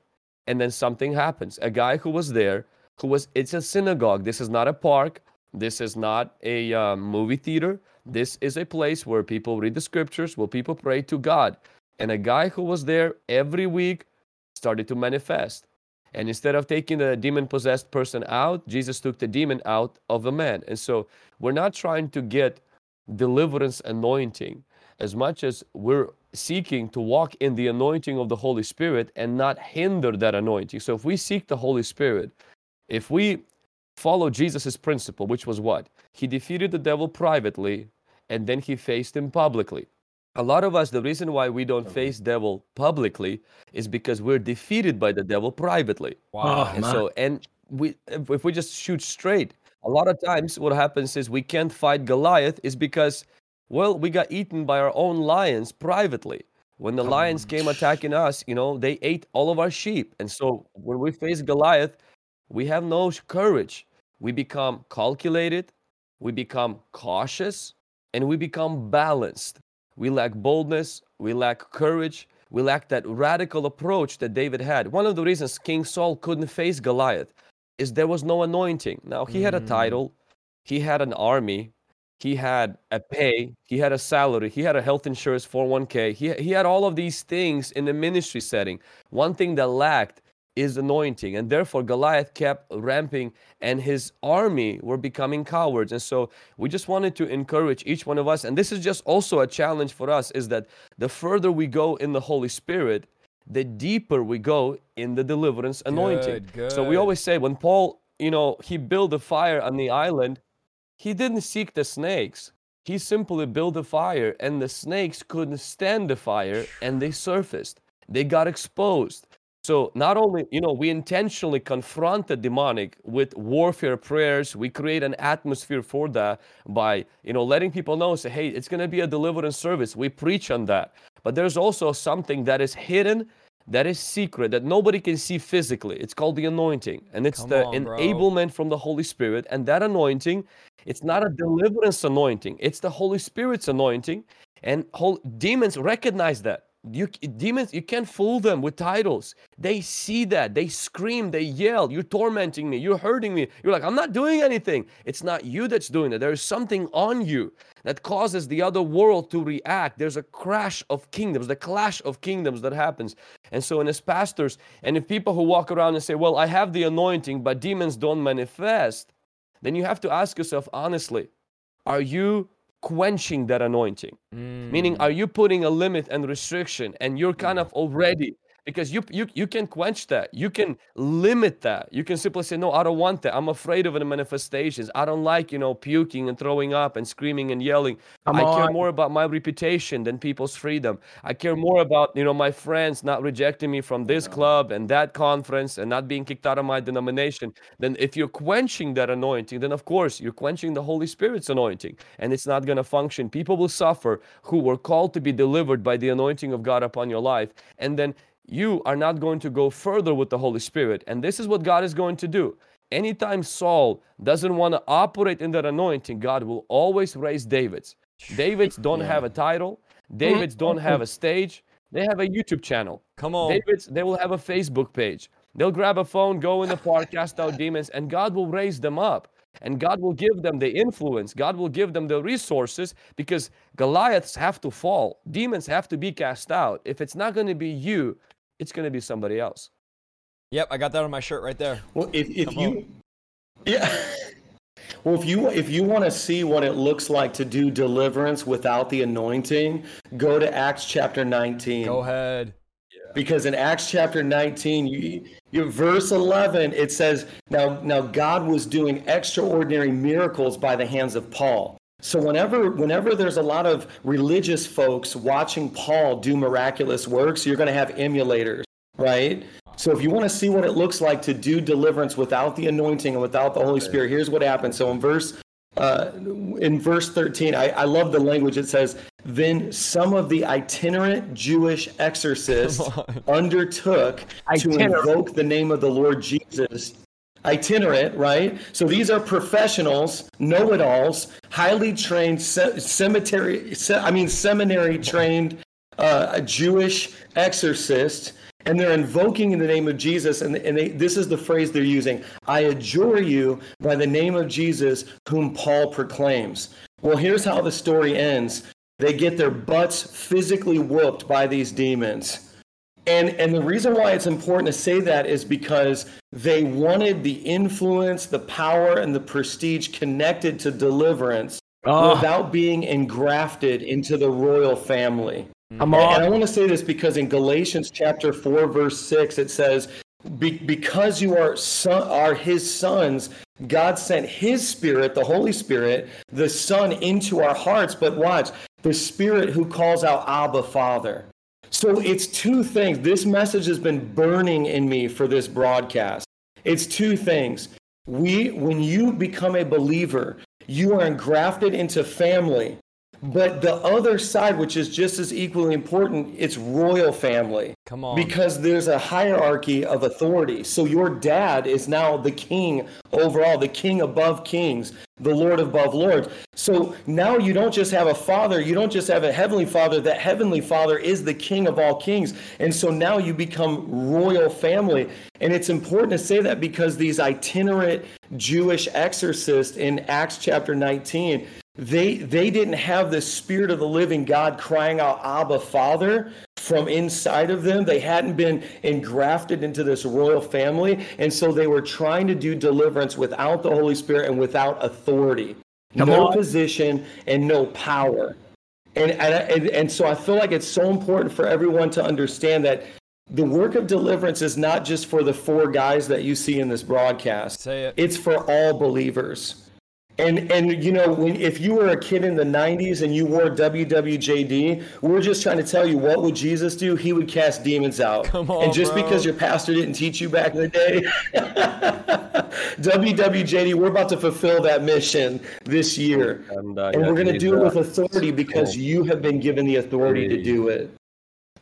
and then something happens. A guy who was there, who was it's a synagogue. This is not a park. This is not a uh, movie theater. This is a place where people read the scriptures, where people pray to God. And a guy who was there every week started to manifest. And instead of taking the demon possessed person out, Jesus took the demon out of the man. And so we're not trying to get deliverance anointing as much as we're seeking to walk in the anointing of the Holy Spirit and not hinder that anointing. So if we seek the Holy Spirit, if we follow Jesus' principle, which was what? He defeated the devil privately and then he faced him publicly. A lot of us, the reason why we don't face devil publicly is because we're defeated by the devil privately. Wow. and so, and we, if, if we just shoot straight, a lot of times what happens is we can't fight Goliath is because, well, we got eaten by our own lions privately. When the lions came attacking us, you know, they ate all of our sheep. And so when we face Goliath, we have no courage. We become calculated, we become cautious, and we become balanced. We lack boldness, we lack courage, we lack that radical approach that David had. One of the reasons King Saul couldn't face Goliath is there was no anointing. Now, he had a Mm. title, he had an army, he had a pay, he had a salary, he had a health insurance 401k, he, he had all of these things in the ministry setting. One thing that lacked is anointing. And therefore, Goliath kept ramping, and his army were becoming cowards. And so, we just wanted to encourage each one of us. And this is just also a challenge for us is that the further we go in the Holy Spirit, the deeper we go in the deliverance anointing. Good, So, we always say when Paul, you know, he built a fire on the island, he didn't seek the snakes. He simply built a fire, and the snakes couldn't stand the fire, and they surfaced. They got exposed. So not only, you know, we intentionally confront the demonic with warfare prayers, we create an atmosphere for that by, you know, letting people know, say, hey, it's gonna be a deliverance service. We preach on that. But there's also something that is hidden, that is secret, that nobody can see physically. It's called the anointing. And it's Come the on, enablement from the Holy Spirit. And that anointing, it's not a deliverance anointing, it's the Holy Spirit's anointing. And whole, demons recognize that. You demons, you can't fool them with titles. They see that. They scream. They yell. You're tormenting me. You're hurting me. You're like, I'm not doing anything. It's not you that's doing it. There is something on you that causes the other world to react. There's a crash of kingdoms, the clash of kingdoms that happens. And so, and as pastors, and if people who walk around and say, "Well, I have the anointing, but demons don't manifest," then you have to ask yourself honestly, are you quenching that anointing? Mm. Meaning, are you putting a limit and restriction and you're kind of mm. already because you you you can quench that. You can limit that. You can simply say, no, I don't want that. I'm afraid of the manifestations. I don't like, you know, puking and throwing up and screaming and yelling. Come I care more about my reputation than people's freedom. I care more about, you know, my friends not rejecting me from this club and that conference and not being kicked out of my denomination. Then if you're quenching that anointing, then of course you're quenching the Holy Spirit's anointing and it's not going to function. People will suffer who were called to be delivered by the anointing of God upon your life. And then you are not going to go further with the Holy Spirit. And this is what God is going to do. Anytime Saul doesn't want to operate in that anointing, God will always raise David's. Davids don't have a title. Davids don't have a stage. They have a YouTube channel. Come on. Davids, they will have a Facebook page. They'll grab a phone, go in the park, cast out demons, and God will raise them up. And God will give them the influence. God will give them the resources because Goliaths have to fall. Demons have to be cast out. If it's not going to be you, it's going to be somebody else. Yep, I got that on my shirt right there. Well, if, if Come you, yeah. Well, if you if you want to see what it looks like to do deliverance without the anointing, go to Acts chapter 19. Go ahead. because in acts chapter 19 you, you verse 11 it says now now god was doing extraordinary miracles by the hands of paul so whenever whenever there's a lot of religious folks watching paul do miraculous works you're going to have emulators right so if you want to see what it looks like to do deliverance without the anointing and without the holy spirit here's what happens so in verse uh, in verse 13, I, I love the language. It says, Then some of the itinerant Jewish exorcists undertook to invoke the name of the Lord Jesus. Itinerant, right? So these are professionals, know it alls, highly trained, ce- cemetery, ce- I mean, seminary trained uh, Jewish exorcists and they're invoking in the name of Jesus. And, and they, this is the phrase they're using I adjure you by the name of Jesus, whom Paul proclaims. Well, here's how the story ends they get their butts physically whooped by these demons. And, and the reason why it's important to say that is because they wanted the influence, the power, and the prestige connected to deliverance oh. without being engrafted into the royal family. Mm. And, and I want to say this because in Galatians chapter 4, verse 6, it says, Be- Because you are, son- are his sons, God sent his spirit, the Holy Spirit, the Son, into our hearts. But watch, the Spirit who calls out Abba, Father. So it's two things. This message has been burning in me for this broadcast. It's two things. We, when you become a believer, you are engrafted into family. But the other side, which is just as equally important, it's royal family. Come on. Because there's a hierarchy of authority. So your dad is now the king overall, the king above kings, the Lord above lords. So now you don't just have a father, you don't just have a heavenly father. That heavenly father is the king of all kings. And so now you become royal family. And it's important to say that because these itinerant Jewish exorcists in Acts chapter 19, they they didn't have the spirit of the living God crying out Abba Father from inside of them. They hadn't been engrafted into this royal family, and so they were trying to do deliverance without the Holy Spirit and without authority. Come no on. position and no power. And, and and so I feel like it's so important for everyone to understand that the work of deliverance is not just for the four guys that you see in this broadcast. Say it. It's for all believers. And and you know when if you were a kid in the 90s and you wore WWJD, we're just trying to tell you what would Jesus do? He would cast demons out. Come on, and just bro. because your pastor didn't teach you back in the day, WWJD, we're about to fulfill that mission this year, and, uh, and we're going to do it with authority because cool. you have been given the authority to do it.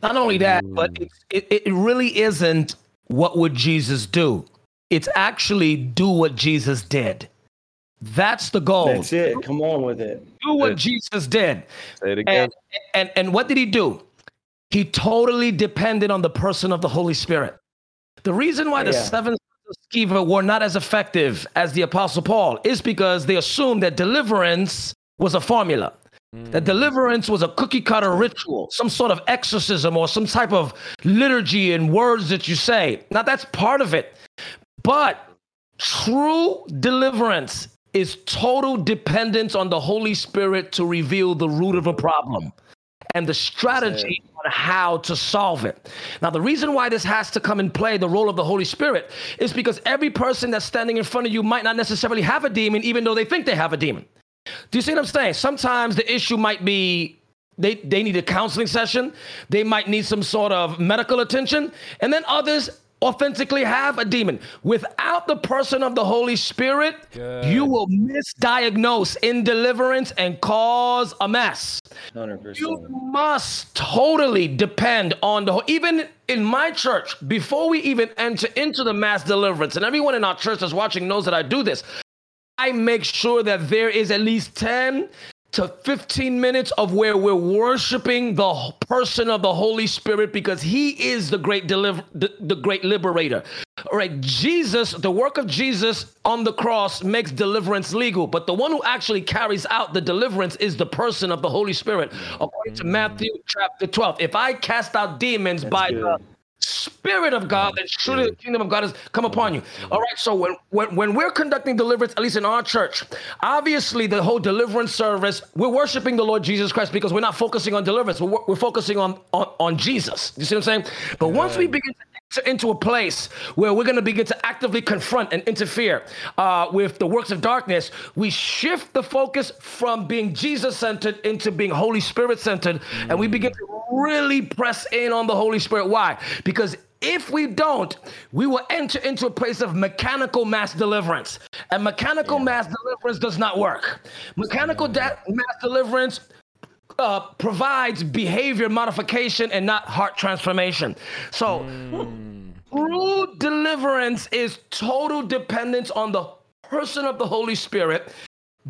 Not only that, but mm. it, it, it really isn't what would Jesus do. It's actually do what Jesus did. That's the goal. That's it. Come on with it. Do what Jesus did. Say it again. And, and, and what did he do? He totally depended on the person of the Holy Spirit. The reason why the yeah. seven of Sceva were not as effective as the Apostle Paul is because they assumed that deliverance was a formula. That mm. deliverance was a cookie cutter ritual, some sort of exorcism or some type of liturgy and words that you say. Now, that's part of it. But true deliverance is total dependence on the Holy Spirit to reveal the root of a problem and the strategy on how to solve it. Now, the reason why this has to come in play, the role of the Holy Spirit, is because every person that's standing in front of you might not necessarily have a demon, even though they think they have a demon. Do you see what I'm saying? Sometimes the issue might be they, they need a counseling session, they might need some sort of medical attention, and then others authentically have a demon. Without the person of the Holy Spirit, Good. you will misdiagnose in deliverance and cause a mess. 100%. You must totally depend on the even in my church before we even enter into the mass deliverance and everyone in our church that's watching knows that I do this. I make sure that there is at least 10 to 15 minutes of where we're worshiping the person of the Holy Spirit because he is the great deliver the, the, great liberator. All right, Jesus, the work of Jesus on the cross makes deliverance legal, but the one who actually carries out the deliverance is the person of the Holy Spirit. According to mm. Matthew chapter 12, if I cast out demons That's by good. the Spirit of God, that mm-hmm. surely the mm-hmm. kingdom of God has come upon you. Mm-hmm. All right, so when, when, when we're conducting deliverance, at least in our church, obviously the whole deliverance service, we're worshiping the Lord Jesus Christ because we're not focusing on deliverance, we're, we're focusing on, on, on Jesus. You see what I'm saying? But once we begin to into a place where we're going to begin to actively confront and interfere uh, with the works of darkness, we shift the focus from being Jesus centered into being Holy Spirit centered, mm. and we begin to really press in on the Holy Spirit. Why? Because if we don't, we will enter into a place of mechanical mass deliverance. And mechanical yeah. mass deliverance does not work. Mechanical mass deliverance uh, provides behavior modification and not heart transformation. So, mm. true deliverance is total dependence on the person of the Holy Spirit,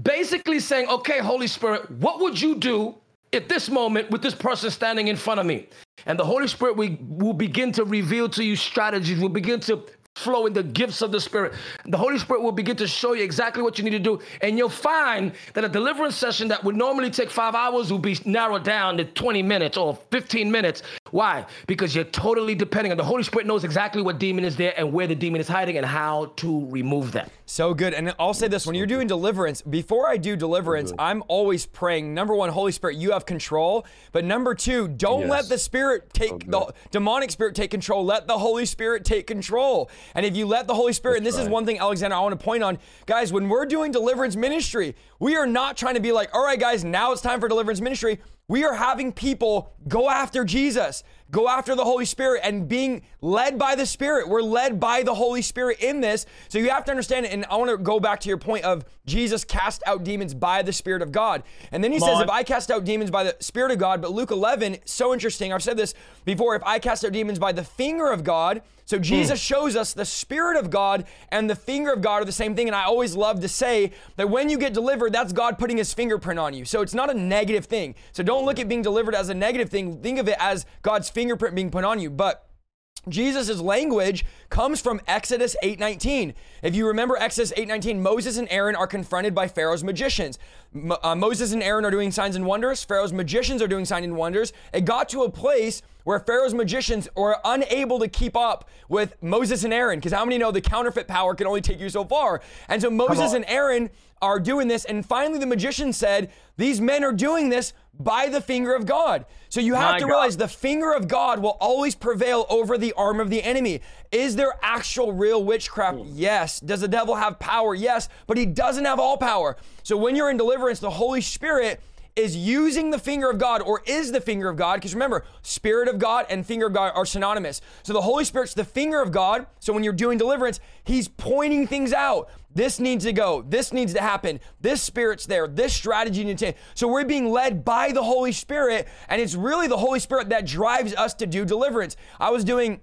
basically saying, okay, Holy Spirit, what would you do at this moment with this person standing in front of me? And the Holy Spirit we will begin to reveal to you strategies, will begin to flow in the gifts of the Spirit. The Holy Spirit will begin to show you exactly what you need to do. And you'll find that a deliverance session that would normally take five hours will be narrowed down to 20 minutes or 15 minutes Why? Because you're totally depending on the Holy Spirit knows exactly what demon is there and where the demon is hiding and how to remove them. So good. And I'll say this when you're doing deliverance, before I do deliverance, I'm always praying number one, Holy Spirit, you have control. But number two, don't Yes. let the Spirit take oh, the demonic spirit take control. Let the Holy Spirit take control. And if you let the Holy Spirit, and this is one thing, Alexander, I want to point on, guys, when we're doing deliverance ministry, we are not trying to be like, all right, guys, now it's time for deliverance ministry. We are having people go after Jesus, go after the Holy Spirit, and being led by the Spirit. We're led by the Holy Spirit in this. So you have to understand it. And I want to go back to your point of Jesus cast out demons by the Spirit of God. And then he says, on. if I cast out demons by the Spirit of God, but Luke 11, so interesting. I've said this before. If I cast out demons by the finger of God, so hmm. Jesus shows us the Spirit of God and the finger of God are the same thing. And I always love to say that when you get delivered, that's God putting his fingerprint on you. So it's not a negative thing. So don't look at being delivered as a negative thing. Think of it as God's fingerprint being put on you. But Jesus' language comes from Exodus 8:19. If you remember Exodus 8:19, Moses and Aaron are confronted by Pharaoh's magicians. Mo- uh, Moses and Aaron are doing signs and wonders. Pharaoh's magicians are doing signs and wonders. It got to a place where Pharaoh's magicians were unable to keep up with Moses and Aaron because how many know the counterfeit power can only take you so far? And so Moses and Aaron are doing this and finally the magician said, "These men are doing this by the finger of God." So you have My to God. realize the finger of God will always prevail over the arm of the enemy. Is there actual real witchcraft? Hmm. Yes. Does the devil have power? Yes, but he doesn't have all power. So when you're in deliverance, the Holy Spirit is using the finger of God or is the finger of God. Because remember, Spirit of God and finger of God are synonymous. So the Holy Spirit's the finger of God. So when you're doing deliverance, He's pointing things out. This needs to go. This needs to happen. This spirit's there. This strategy needs to. So we're being led by the Holy Spirit, and it's really the Holy Spirit that drives us to do deliverance. I was doing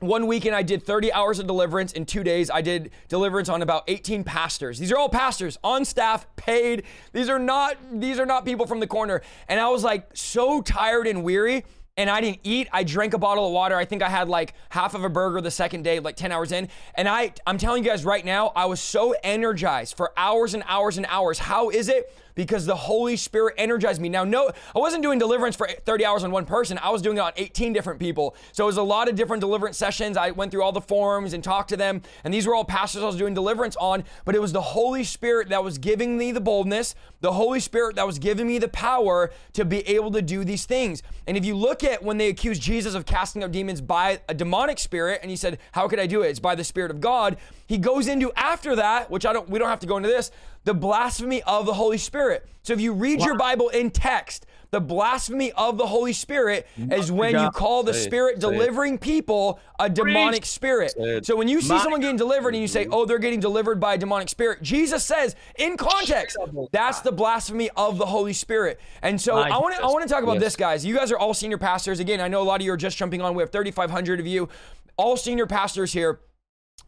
one weekend I did 30 hours of deliverance in two days. I did deliverance on about 18 pastors. These are all pastors on staff, paid. These are not these are not people from the corner. And I was like so tired and weary. And I didn't eat. I drank a bottle of water. I think I had like half of a burger the second day, like 10 hours in. And I, I'm telling you guys right now, I was so energized for hours and hours and hours. How is it? Because the Holy Spirit energized me. Now, no, I wasn't doing deliverance for 30 hours on one person. I was doing it on 18 different people. So it was a lot of different deliverance sessions. I went through all the forums and talked to them. And these were all pastors I was doing deliverance on. But it was the Holy Spirit that was giving me the boldness, the Holy Spirit that was giving me the power to be able to do these things. And if you look at when they accused Jesus of casting out demons by a demonic spirit, and he said, How could I do it? It's by the Spirit of God. He goes into after that, which I don't we don't have to go into this, the blasphemy of the Holy Spirit. So if you read your Bible in text, the blasphemy of the Holy Spirit is when you call the Say. Spirit it. delivering people a demonic spirit. So when you see My- someone getting delivered and you say, "Oh, they're getting delivered by a demonic spirit," Jesus says in context, that's the blasphemy of the Holy Spirit. And so My I want to I want to talk about Yes. this, guys. You guys are all senior pastors. Again, I know a lot of you are just jumping on. We have 3,500 of you, all senior pastors here.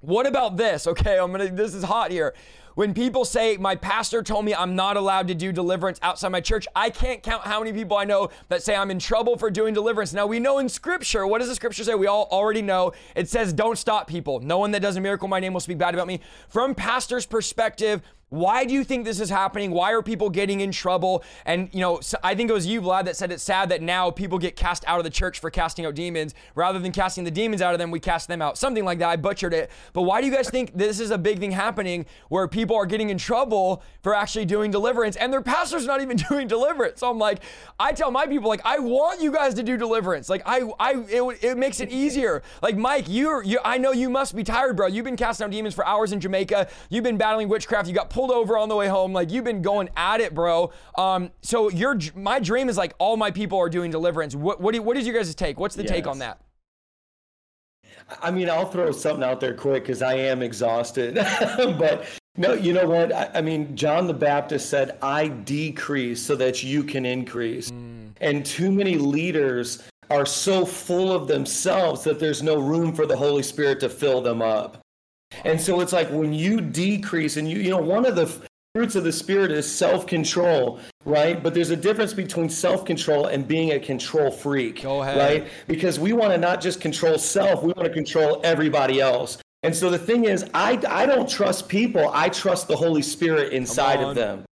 What about this? Okay, I'm gonna. This is hot here. When people say my pastor told me I'm not allowed to do deliverance outside my church, I can't count how many people I know that say I'm in trouble for doing deliverance. Now we know in Scripture, what does the Scripture say? We all already know. It says, "Don't stop people. No one that does a miracle my name will speak bad about me." From pastor's perspective, why do you think this is happening? Why are people getting in trouble? And, you know, I think it was you, Vlad, that said it's sad that now people get cast out of the church for casting out demons. Rather than casting the demons out of them, we cast them out. Something like that. I butchered it. But why do you guys think this is a big thing happening where people are getting in trouble for actually doing deliverance and their pastor's not even doing deliverance? So I'm like, I tell my people, like, I want you guys to do deliverance. Like, I, I, it, it makes it easier. Like, Mike, you're, you, I know you must be tired, bro. You've been casting out demons for hours in Jamaica. You've been battling witchcraft. You got pulled over on the way home. Like, you've been going at it, bro. Um, so your, my dream is like all my people are doing deliverance. What, what, do, what is your guys' take? What's the take on that? I mean, I'll throw something out there quick because I am exhausted. but no, you know what? I, I mean, John the Baptist said, I decrease so that you can increase. Mm. And too many leaders are so full of themselves that there's no room for the Holy Spirit to fill them up. And so it's like when you decrease, and you, you know, one of the fruits of the Spirit is self control, right? But there's a difference between self control and being a control freak, Go ahead. right? Because we want to not just control self, we want to control everybody else. And so the thing is, I, I don't trust people, I trust the Holy Spirit inside of them.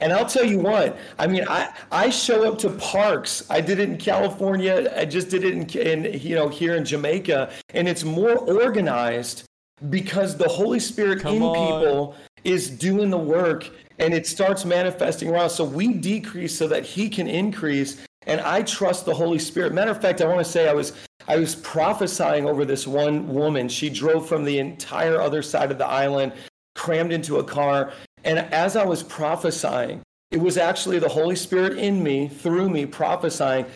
And I'll tell you what, I mean, I, I show up to parks. I did it in California. I just did it in, in you know, here in Jamaica. And it's more organized because the Holy Spirit Come in on. people is doing the work and it starts manifesting around. So we decrease so that he can increase. And I trust the Holy Spirit. Matter of fact, I want to say I was I was prophesying over this one woman. She drove from the entire other side of the island, crammed into a car. And as I was prophesying, it was actually the Holy Spirit in me, through me, prophesying.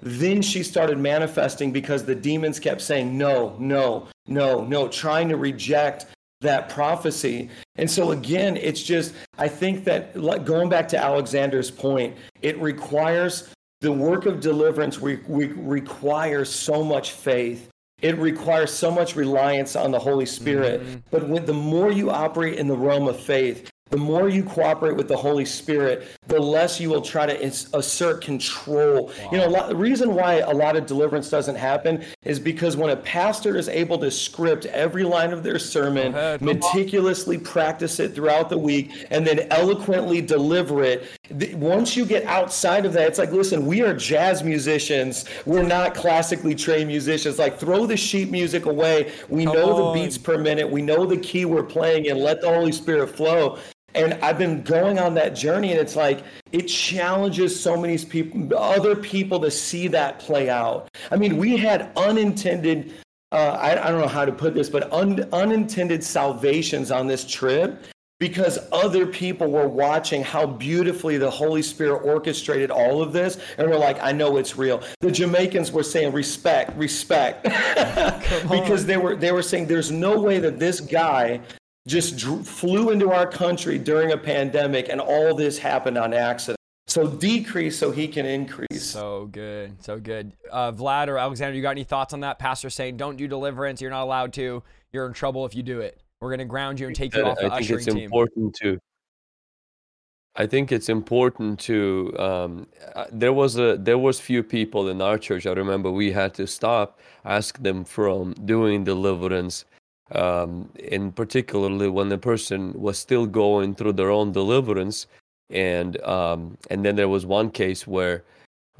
Then she started manifesting because the demons kept saying, no, no, no, no, trying to reject that prophecy. And so, again, it's just, I think that going back to Alexander's point, it requires the work of deliverance we, we requires so much faith. It requires so much reliance on the Holy Spirit. Mm-hmm. But when, the more you operate in the realm of faith, the more you cooperate with the Holy Spirit, the less you will try to assert control. Wow. You know, lot, the reason why a lot of deliverance doesn't happen is because when a pastor is able to script every line of their sermon, ahead, meticulously practice it throughout the week, and then eloquently deliver it, once you get outside of that, it's like, listen, we are jazz musicians. We're not classically trained musicians. Like, throw the sheet music away. We Come know on. the beats per minute. We know the key we're playing, and let the Holy Spirit flow. And I've been going on that journey, and it's like it challenges so many people, other people, to see that play out. I mean, we had unintended. Uh, I, I, don't know how to put this, but un, unintended salvations on this trip because other people were watching how beautifully the Holy Spirit orchestrated all of this, and we're like, I know it's real. The Jamaicans were saying respect, respect, because they were they were saying there's no way that this guy just drew, flew into our country during a pandemic and all this happened on accident. So decrease so he can increase. So good. So good. Uh, Vlad or Alexander, you got any thoughts on that? Pastor saying, don't do deliverance. You're not allowed to. You're in trouble if you do it. We're going to ground you and take you off the I think it's team. important to. I think it's important to. Um, uh, there was a there was few people in our church. I remember we had to stop, ask them from doing deliverance um, in particularly when the person was still going through their own deliverance and um, and then there was one case where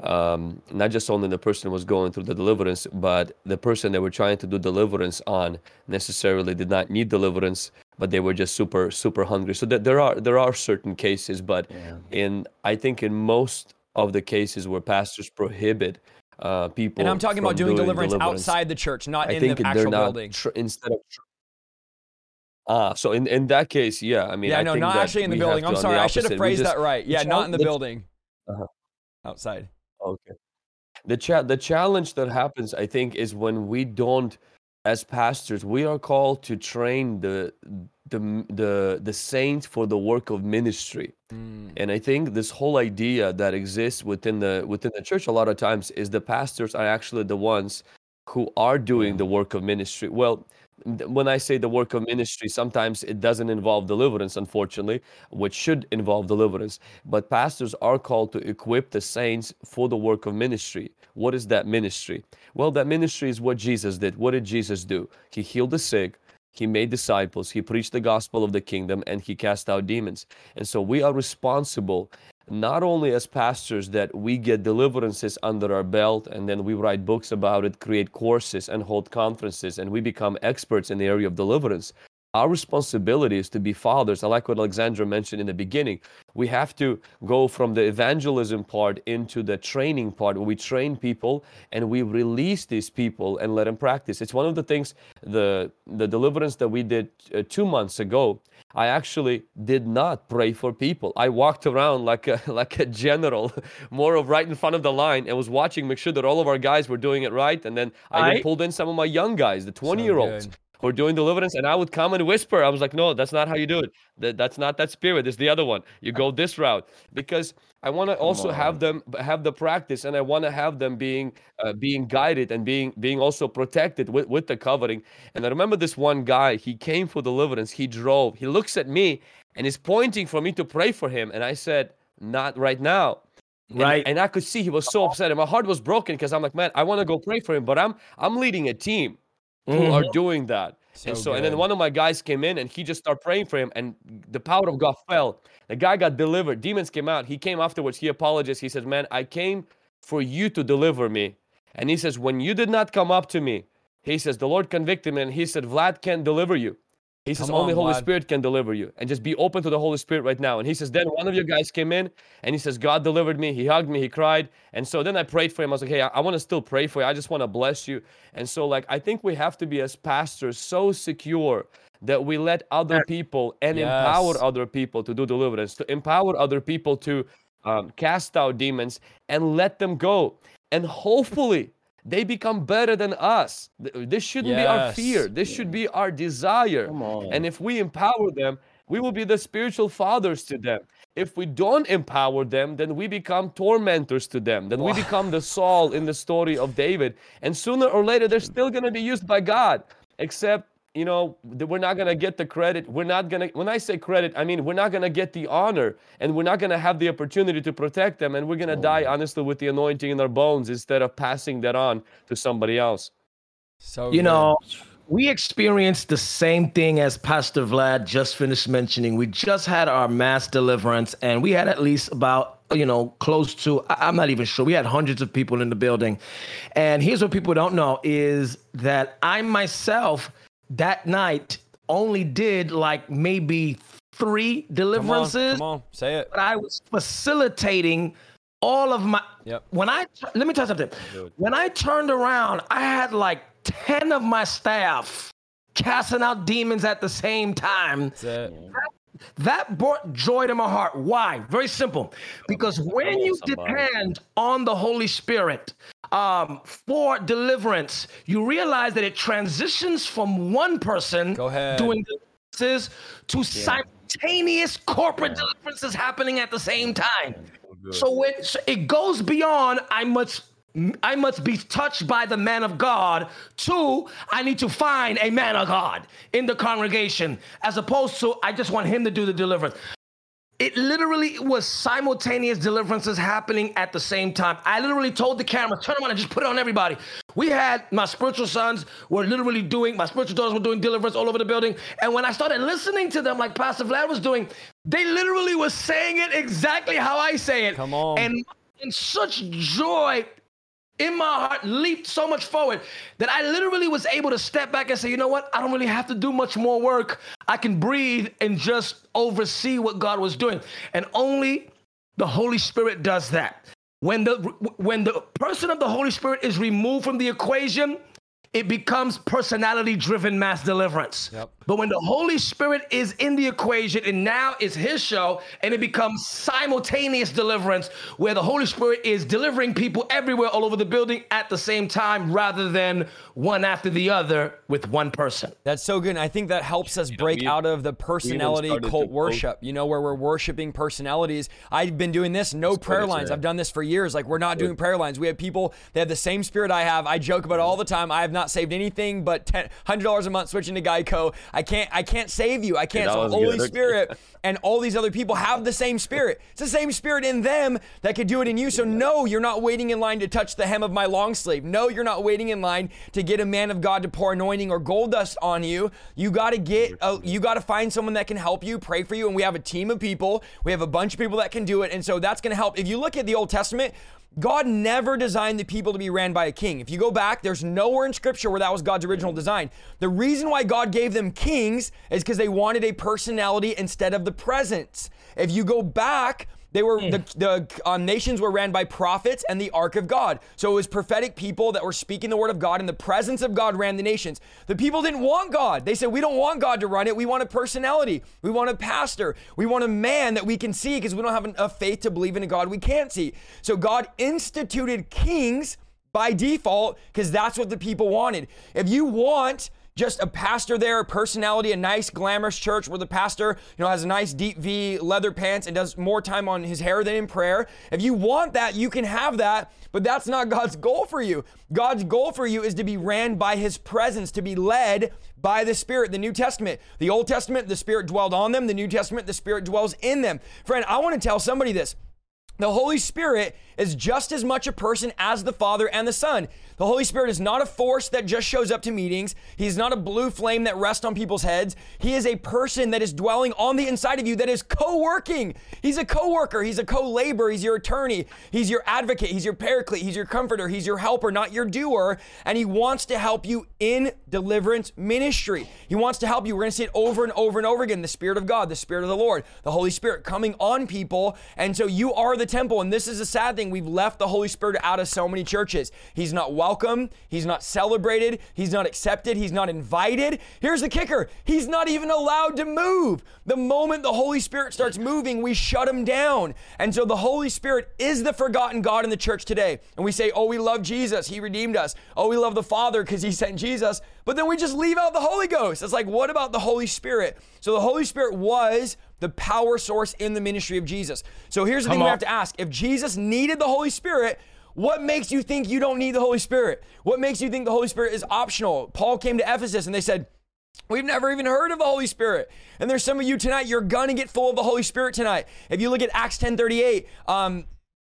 um, not just only the person was going through the deliverance but the person they were trying to do deliverance on necessarily did not need deliverance but they were just super super hungry so that there are there are certain cases but yeah. in i think in most of the cases where pastors prohibit uh, people. And I'm talking about doing, doing deliverance, deliverance, outside the church, not I in the actual building. Tr- instead of tr- Ah, so in, in that case, yeah. I mean, yeah, I no, not actually in the building. I'm sorry, I should have phrased just, that right. Yeah, not in the, the building. Uh-huh. Outside. Okay. The cha- the challenge that happens, I think, is when we don't, as pastors, we are called to train the the the the saints for the work of ministry. Mm. And I think this whole idea that exists within the within the church a lot of times is the pastors are actually the ones who are doing the work of ministry. Well, when I say the work of ministry, sometimes it doesn't involve deliverance, unfortunately, which should involve deliverance. But pastors are called to equip the saints for the work of ministry. What is that ministry? Well, that ministry is what Jesus did. What did Jesus do? He healed the sick, he made disciples, he preached the gospel of the kingdom, and he cast out demons. And so we are responsible not only as pastors that we get deliverances under our belt and then we write books about it, create courses and hold conferences and we become experts in the area of deliverance. Our responsibility is to be fathers. I like what Alexandra mentioned in the beginning. We have to go from the evangelism part into the training part where we train people and we release these people and let them practice. It's one of the things, the, the deliverance that we did uh, two months ago I actually did not pray for people. I walked around like a like a general, more of right in front of the line, and was watching, make sure that all of our guys were doing it right. And then I, I pulled in some of my young guys, the 20 so year olds. Who are doing deliverance, and I would come and whisper. I was like, no, that's not how you do it. That, that's not that spirit. It's the other one. You go this route because I want to also have them have the practice, and I want to have them being uh, being guided and being being also protected with with the covering. And I remember this one guy. He came for deliverance. He drove. He looks at me and is pointing for me to pray for him. And I said, not right now. Right. And, and I could see he was so upset, and my heart was broken because I'm like, man, I want to go pray for him, but I'm I'm leading a team who mm-hmm. are doing that. and so, and then one of my guys came in and he just started praying for him, and the power of God fell. The guy got delivered. Demons came out. He came afterwards. He apologized. He said, "Man, I came for you to deliver me." And he says, "When you did not come up to me, he says the Lord convicted me, and he said, Vlad can't deliver you." He says, only Holy Spirit can deliver you. And just be open to the Holy Spirit right now. And he says, then one of your guys came in and he says, God delivered me. He hugged me. He cried. And so then I prayed for him. I was like, hey, I, I want to still pray for you. I just want to bless you. And so, like, I think we have to be as pastors so secure that we let other people and yes. empower other people to do deliverance, to empower other people to um, cast out demons and let them go. And hopefully, they become better than us. This shouldn't yes. be our fear. This should be our desire. And if we empower them, we will be the spiritual fathers to them. If we don't empower them, then we become tormentors to them. Then we become the Saul in the story of David. And sooner or later, they're mm. still going to be used by God. Except you know, we're not going to get the credit. We're not going to, when I say credit, I mean, we're not going to get the honor and we're not going to have the opportunity to protect them. And we're going to oh. die, honestly, with the anointing in our bones instead of passing that on to somebody else. So, you good. know, we experienced the same thing as Pastor Vlad just finished mentioning. We just had our mass deliverance and we had at least about you know, close to, I'm not even sure. We had hundreds of people in the building. And here's what people don't know is that I myself that night only did like maybe three deliverances. Come on, come on. say it. But I was facilitating all of my. Yep. When I let me tell you something. When I turned around, I had like ten of my staff casting out demons at the same time. That, that brought joy to my heart. Why? Very simple. Because when you depend on the Holy Spirit, um, for deliverance, you realize that it transitions from one person doing deliverances to yeah. simultaneous corporate yeah. deliverances happening at the same time. So when so it goes beyond, I must I must be touched by the man of God. Two, I need to find a man of God in the congregation, as opposed to I just want him to do the deliverance it literally was simultaneous deliverances happening at the same time. I literally told the camera, turn around and just put it on everybody. We had my spiritual sons were literally doing, my spiritual daughters were doing deliverance all over the building. And when I started listening to them, like Pastor Vlad was doing, they literally was saying it exactly how I say it. Come on. And in such joy in my heart leaped so much forward that I literally was able to step back and say, you know what? I don't really have to do much more work. I can breathe and just oversee what God was doing. And only the Holy Spirit does that. When the when the person of the Holy Spirit is removed from the equation, it becomes personality driven mass deliverance. Yep. But when the Holy Spirit is in the equation and now is his show and it becomes simultaneous deliverance where the Holy Spirit is delivering people everywhere all over the building at the same time rather than one after the other with one person. That's so good. And I think that helps us break out of the personality cult worship, you know, where we're worshiping personalities. I've been doing this, no prayer lines. I've done this for years. Like we're not doing prayer lines. We have people, they have the same spirit I have. I joke about all the time. I have not saved anything but $100 a month switching to Geico. I can't I can't save you. I can't. So Holy good. Spirit and all these other people have the same spirit. It's the same spirit in them that could do it in you. So no, you're not waiting in line to touch the hem of my long sleeve. No, you're not waiting in line to get a man of God to pour anointing or gold dust on you. You got to get a, you got to find someone that can help you, pray for you, and we have a team of people. We have a bunch of people that can do it, and so that's going to help. If you look at the Old Testament, God never designed the people to be ran by a king. If you go back, there's nowhere in scripture where that was God's original design. The reason why God gave them kings is because they wanted a personality instead of the presence. If you go back, they were the, the um, nations were ran by prophets and the ark of God. So it was prophetic people that were speaking the word of God, and the presence of God ran the nations. The people didn't want God. They said, "We don't want God to run it. We want a personality. We want a pastor. We want a man that we can see because we don't have enough faith to believe in a God we can't see." So God instituted kings by default because that's what the people wanted. If you want just a pastor there, a personality, a nice glamorous church where the pastor, you know, has a nice deep V, leather pants, and does more time on his hair than in prayer. If you want that, you can have that, but that's not God's goal for you. God's goal for you is to be ran by his presence, to be led by the Spirit. The New Testament, the Old Testament, the Spirit dwelled on them. The New Testament, the Spirit dwells in them. Friend, I want to tell somebody this. The Holy Spirit is just as much a person as the Father and the Son. The Holy Spirit is not a force that just shows up to meetings. He's not a blue flame that rests on people's heads. He is a person that is dwelling on the inside of you that is co-working. He's a co-worker. He's a co-laborer. He's your attorney. He's your advocate. He's your paraclete. He's your comforter. He's your helper, not your doer. And he wants to help you in deliverance ministry. He wants to help you. We're going to see it over and over and over again. The Spirit of God, the Spirit of the Lord, the Holy Spirit coming on people. And so you are the temple. And this is a sad thing. We've left the Holy Spirit out of so many churches. He's not welcome. He's not celebrated. He's not accepted. He's not invited. Here's the kicker He's not even allowed to move. The moment the Holy Spirit starts moving, we shut him down. And so the Holy Spirit is the forgotten God in the church today. And we say, oh, we love Jesus. He redeemed us. Oh, we love the Father because he sent Jesus. But then we just leave out the Holy Ghost. It's like, what about the Holy Spirit? So the Holy Spirit was the power source in the ministry of Jesus. So here's the Come thing on. we have to ask if Jesus needed the Holy Spirit, what makes you think you don't need the Holy Spirit? What makes you think the Holy Spirit is optional? Paul came to Ephesus and they said, We've never even heard of the Holy Spirit. And there's some of you tonight, you're gonna get full of the Holy Spirit tonight. If you look at Acts 10:38, um,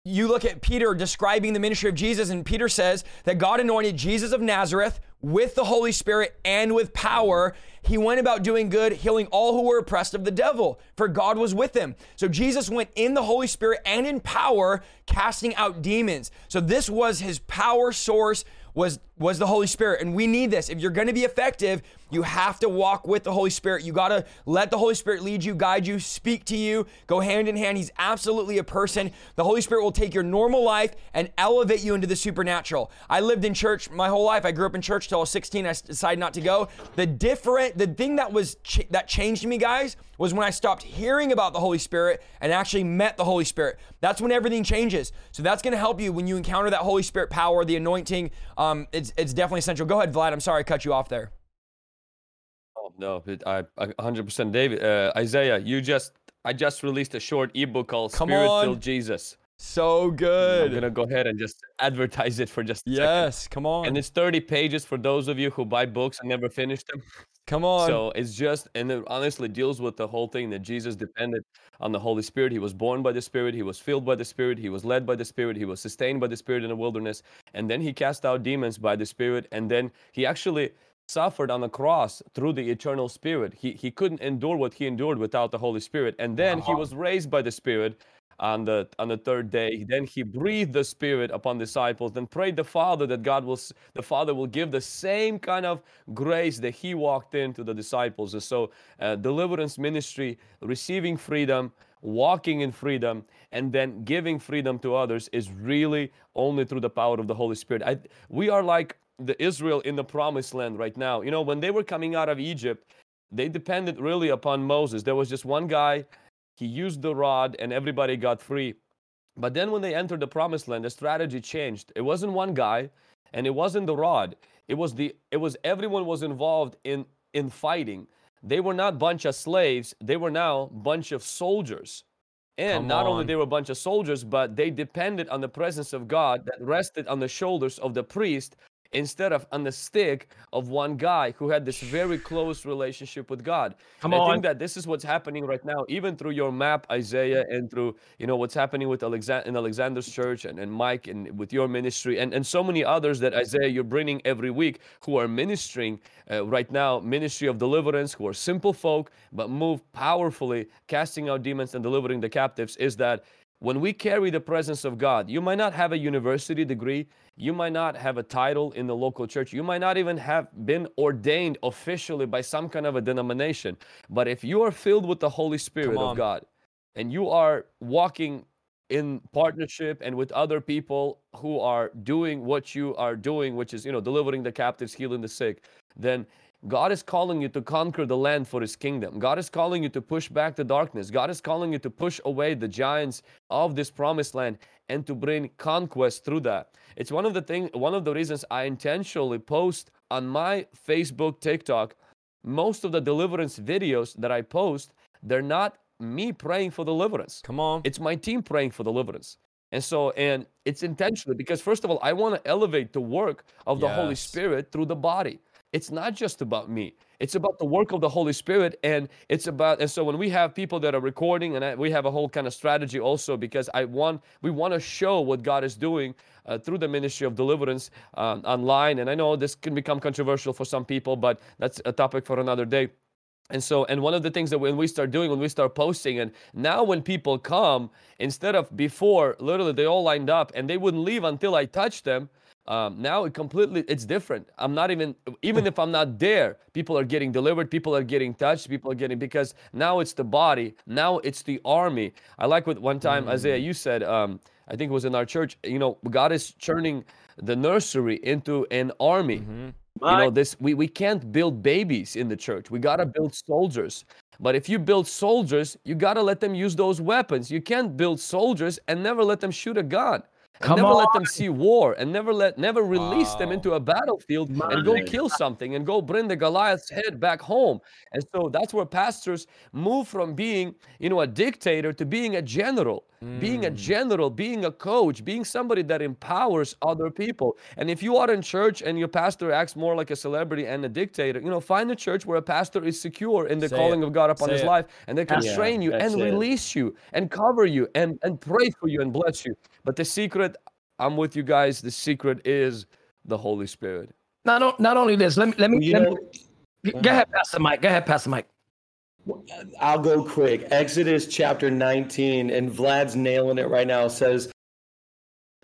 you look at Peter describing the ministry of Jesus, and Peter says that God anointed Jesus of Nazareth with the Holy Spirit and with power. He went about doing good, healing all who were oppressed of the devil, for God was with him. So Jesus went in the Holy Spirit and in power, casting out demons. So this was his power source was was the Holy Spirit. And we need this. If you're going to be effective, you have to walk with the Holy Spirit. You got to let the Holy Spirit lead you, guide you, speak to you, go hand in hand. He's absolutely a person. The Holy Spirit will take your normal life and elevate you into the supernatural. I lived in church my whole life. I grew up in church till I was 16. I decided not to go. The different the thing that was ch- that changed me, guys, was when I stopped hearing about the Holy Spirit and actually met the Holy Spirit. That's when everything changes. So that's going to help you when you encounter that Holy Spirit power, the anointing. Um, it's, it's definitely essential. Go ahead, Vlad. I'm sorry I cut you off there. Oh, no, I, I 100% David. Uh, Isaiah, you just, I just released a short ebook called Spirit Filled Jesus. So good. I'm gonna go ahead and just advertise it for just yes. Second. Come on. And it's 30 pages for those of you who buy books and never finish them. Come on. So it's just, and it honestly deals with the whole thing that Jesus depended on the Holy Spirit. He was born by the Spirit. He was filled by the Spirit. He was led by the Spirit. He was sustained by the Spirit in the wilderness. And then he cast out demons by the Spirit. And then he actually suffered on the cross through the eternal Spirit. He, he couldn't endure what he endured without the Holy Spirit. And then he was raised by the Spirit on the on the third day. Then he breathed the spirit upon disciples then prayed the father that god will the father will give the same kind of grace that he walked into the disciples. And so uh, deliverance ministry receiving freedom walking in freedom and then giving freedom to others is really only through the power of the holy spirit. I, we are like the israel in the promised land right now. You know when they were coming out of egypt they depended really upon moses. There was just one guy he used the rod and everybody got free. But then when they entered the promised land, the strategy changed. It wasn't one guy and it wasn't the rod. It was the it was everyone was involved in in fighting. They were not bunch of slaves, they were now bunch of soldiers. And Come not on. only they were a bunch of soldiers, but they depended on the presence of God that rested on the shoulders of the priest instead of on the stick of one guy who had this very close relationship with God. Come on. I think that this is what's happening right now, even through your map, Isaiah, and through you know what's happening with Alexander in Alexander's church and, and Mike and with your ministry and, and so many others that Isaiah you're bringing every week who are ministering uh, right now, ministry of deliverance, who are simple folk but move powerfully, casting out demons and delivering the captives, is that when we carry the presence of God, you might not have a university degree, you might not have a title in the local church. You might not even have been ordained officially by some kind of a denomination. But if you are filled with the Holy Spirit of God and you are walking in partnership and with other people who are doing what you are doing, which is, you know, delivering the captives, healing the sick, then God is calling you to conquer the land for his kingdom. God is calling you to push back the darkness. God is calling you to push away the giants of this promised land and to bring conquest through that. It's one of the thing one of the reasons I intentionally post on my Facebook, TikTok, most of the deliverance videos that I post, they're not me praying for deliverance. Come on. It's my team praying for deliverance. And so, and it's intentionally because, first of all, I want to elevate the work of the yes. Holy Spirit through the body. It's not just about me. It's about the work of the Holy Spirit, and it's about. And so when we have people that are recording, and I, we have a whole kind of strategy also because I want we want to show what God is doing uh, through the ministry of deliverance um, online. And I know this can become controversial for some people, but that's a topic for another day. And so, and one of the things that when we start doing, when we start posting, and now when people come, instead of before, literally they all lined up and they wouldn't leave until I touched them. Um, now it completely, it's different. I'm not even, even if I'm not there, people are getting delivered, people are getting touched, people are getting, because now it's the body, now it's the army. I like what one time. Isaiah, you said, um, I think it was in our church, you know, God is turning the nursery into an army. Mm-hmm. You know, this we, we can't build babies in the church. We gotta build soldiers. But if you build soldiers, you gotta let them use those weapons. You can't build soldiers and never let them shoot a gun. Come never on. let them see war and never let never release wow. them into a battlefield My and go kill something and go bring the Goliath's head back home. And so that's where pastors move from being, you know, a dictator to being a general being a mm. general, being a coach, being somebody that empowers other people. And if you are in church and your pastor acts more like a celebrity and a dictator, you know, find a church where a pastor is secure in the Say calling it. of God upon Say his it. life and they can yeah, train you and it. release you and cover you and, and pray for you and bless you. But the secret, I'm with you guys, the secret is the Holy Spirit. Not, not only this, let me, let me, let me go ahead, Pastor Mike. Go ahead, Pastor Mike. I'll go quick. Exodus chapter 19, and Vlad's nailing it right now, says,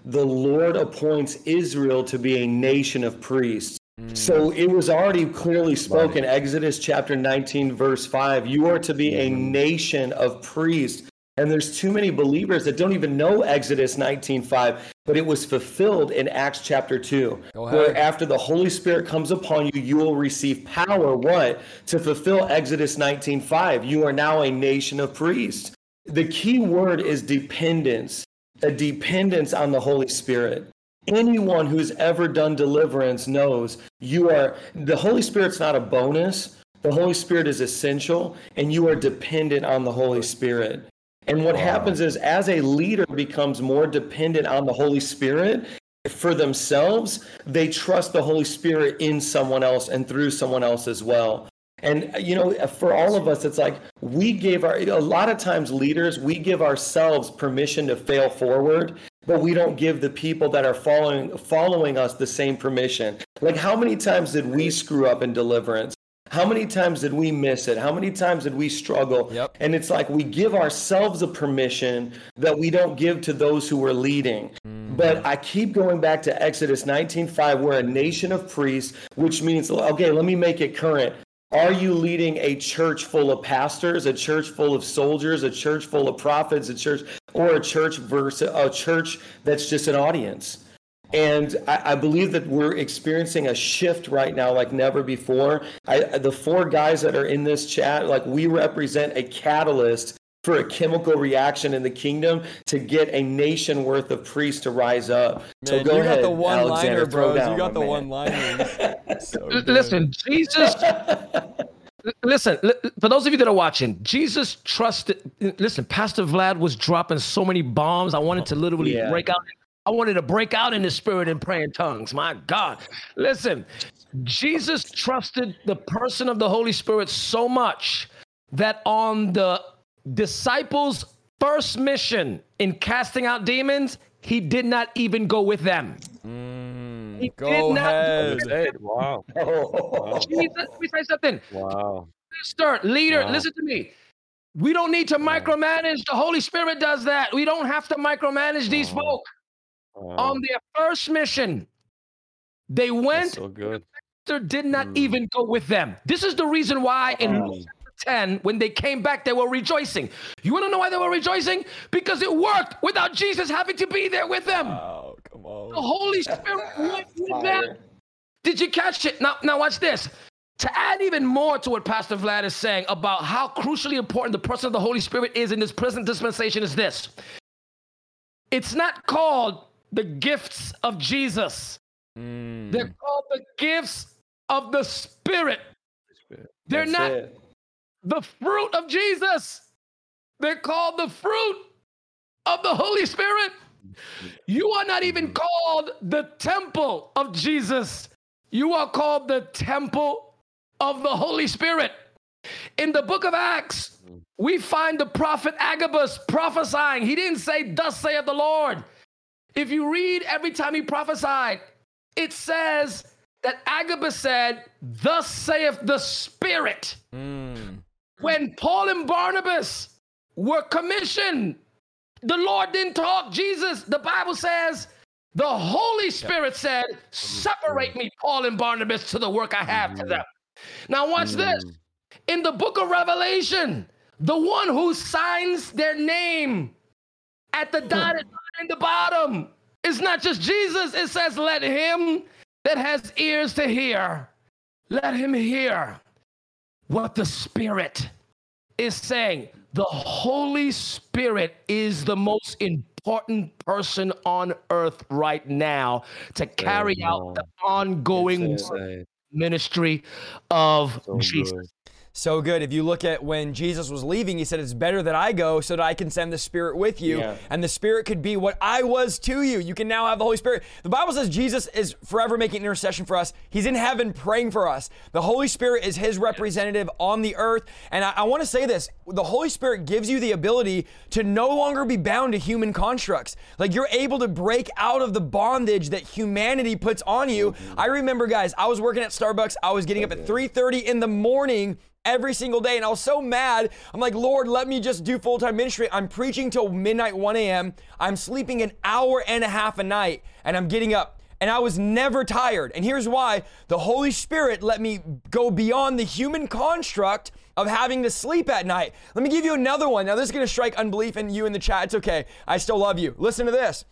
The Lord appoints Israel to be a nation of priests. Mm. So it was already clearly spoken. Exodus chapter 19, verse 5. You are to be a mm-hmm. nation of priests. And there's too many believers that don't even know Exodus 19:5, but it was fulfilled in Acts chapter 2. Where after the Holy Spirit comes upon you, you will receive power what? To fulfill Exodus 19:5. You are now a nation of priests. The key word is dependence, a dependence on the Holy Spirit. Anyone who's ever done deliverance knows you are the Holy Spirit's not a bonus. The Holy Spirit is essential, and you are dependent on the Holy Spirit. And what wow. happens is, as a leader becomes more dependent on the Holy Spirit for themselves, they trust the Holy Spirit in someone else and through someone else as well. And, uh, you know, for all of us, it's like we gave our, a lot of times leaders, we give ourselves permission to fail forward but we don't give the people that are following following us the same permission. Like how many times did we screw up in deliverance? How many times did we miss it? How many times did we struggle? Yep. And it's like we give ourselves a permission that we don't give to those who are leading. Mm. But I keep going back to Exodus 19:5 we're a nation of priests, which means okay, let me make it current. Are you leading a church full of pastors, a church full of soldiers, a church full of prophets, a church or a church versus a church that's just an audience? And I, I, believe that we're experiencing a shift right now like never before. I, the four guys that are in this chat, like we represent a catalyst for a chemical reaction in the kingdom to get a nation worth of priests to rise up. Man, so go you ahead, got the one Alexander, liner, bros. you got the one liner. so listen, Jesus. listen, for those of you that are watching, Jesus trusted. Listen, Pastor Vlad was dropping so many bombs. I wanted to literally yeah. break out I wanted to break out in the spirit and pray in tongues. My God. Listen, Jesus trusted the person of the Holy Spirit so much that on the disciples' first mission in casting out demons, he did not even go with them. Mm, he go ahead. Wow. Jesus, let me say something. Wow. Sister, leader, wow. listen to me. We don't need to micromanage. The Holy Spirit does that. We don't have to micromanage these folk on their first mission. They went. So good. Did not mm. even go with them. This is the reason why in Luke 10, when they came back, they were rejoicing. You want to know why they were rejoicing? Because it worked without Jesus having to be there with them. Oh, come on. The Holy Spirit went with them. Did you catch it? Now, now watch this. To add even more to what Pastor Vlad is saying about how crucially important the person of the Holy Spirit is in this present dispensation is this. It's not called the gifts of Jesus. Mm. They're called the gifts of the Spirit. They're That's not it. the fruit of Jesus. They're called the fruit of the Holy Spirit. You are not even mm-hmm. called the temple of Jesus. You are called the temple of the Holy Spirit. In the book of Acts, we find the prophet Agabus prophesying. He didn't say, Thus saith the Lord. If you read every time he prophesied, it says that Agabus said, Thus saith the Spirit. Mm. When Paul and Barnabas were commissioned, the Lord didn't talk. Jesus, the Bible says, the Holy Spirit said, Separate me, Paul and Barnabas, to the work I have to them. Now, watch this. In the book of Revelation, the one who signs their name at the dotted line in the bottom It's not just Jesus. It says, Let him that has ears to hear, let him hear what the Spirit is saying. The Holy Spirit is the most important person on earth right now to carry out the ongoing ministry of so Jesus. Good so good. If you look at when Jesus was leaving, he said, It's better that I go so that I can send the Spirit with you. Yeah. And the Spirit could be what I was to you. You can now have the Holy Spirit. The Bible says Jesus is forever making intercession for us. He's in heaven praying for us. The Holy Spirit is his representative on the earth. And I, I want to say this the Holy Spirit gives you the ability to no longer be bound to human constructs. Like you're able to break out of the bondage that humanity puts on you. Mm-hmm. I remember, guys, I was working at Starbucks. I was getting up at 3:30 in the morning every single day. And I was so mad. I'm like, Lord, let me just do full time ministry. I'm preaching till midnight, 1 a.m. I'm sleeping an hour and a half a night, and I'm getting up. And I was never tired. And here's why the Holy Spirit let me go beyond the human construct of having to sleep at night. Let me give you another one. Now, this is going to strike unbelief in you in the chat. It's okay. I still love you. Listen to this.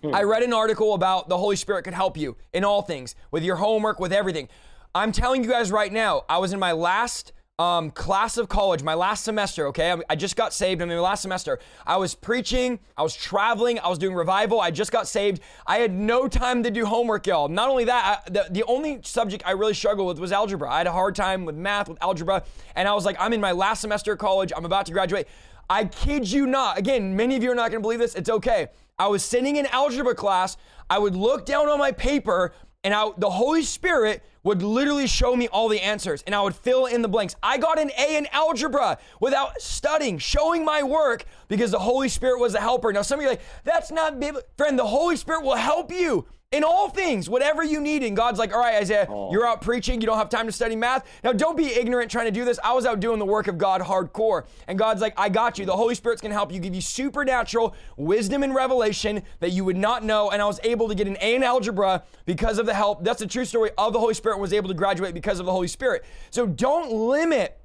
Hmm. I read an article about the Holy Spirit could help you in all things, with your homework, with everything. I'm telling you guys right now, I was in my last um, class of college, my last semester, okay? I, just got saved in my last semester. I was preaching, I was traveling, I was doing revival, I just got saved. I had no time to do homework, y'all. Not only that, I, the, the only subject I really struggled with was algebra. I had a hard time with math, with algebra, and I was like, I'm in my last semester of college, I'm about to graduate. I kid you not. Again, many of you are not gonna believe this, it's okay. I was sitting in algebra class, I would look down on my paper, and I, the Holy Spirit would literally show me all the answers and I would fill in the blanks. I got an A in algebra without studying, showing my work because the Holy Spirit was a helper. Now, some of you like, that's not, friend, the Holy Spirit will help you in all things, whatever you need. And God's like, all right, Isaiah, oh. you're out preaching. You don't have time to study math. Now, don't be ignorant trying to do this. I was out doing the work of God hardcore. And God's like, I got you. The Holy Spirit's going to help you, give you supernatural wisdom and revelation that you would not know. And I was able to get an A in algebra because of the help. That's the true story of the Holy Spirit, was able to graduate because of the Holy Spirit. So don't limit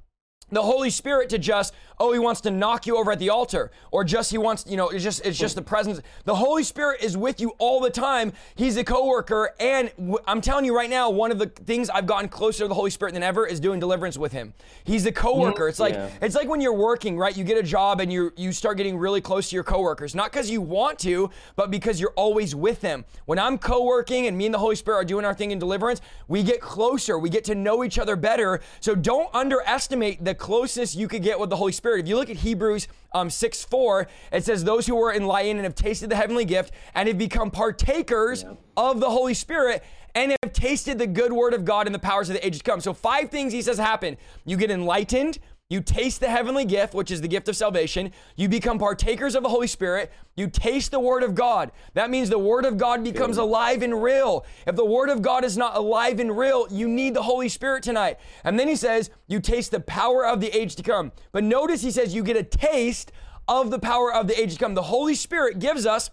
the Holy Spirit to just, oh, he wants to knock you over at the altar, or just he wants, you know, it's just it's just the presence. The Holy Spirit is with you all the time. He's a coworker, and w- I'm telling you right now, one of the things I've gotten closer to the Holy Spirit than ever is doing deliverance with him. He's a coworker. It's like yeah. it's like when you're working, right? You get a job and you you start getting really close to your coworkers, not because you want to, but because you're always with them. When I'm co-working and me and the Holy Spirit are doing our thing in deliverance, we get closer. We get to know each other better. So don't underestimate the closest you could get with the Holy Spirit. If you look at Hebrews um, 6 4, it says, Those who are enlightened and have tasted the heavenly gift and have become partakers yeah. of the Holy Spirit and have tasted the good word of God and the powers of the age to come. So, five things he says happen. You get enlightened, you taste the heavenly gift, which is the gift of salvation. You become partakers of the Holy Spirit. You taste the Word of God. That means the Word of God becomes alive and real. If the Word of God is not alive and real, you need the Holy Spirit tonight. And then he says, you taste the power of the age to come. But notice he says, you get a taste of the power of the age to come. The Holy Spirit gives us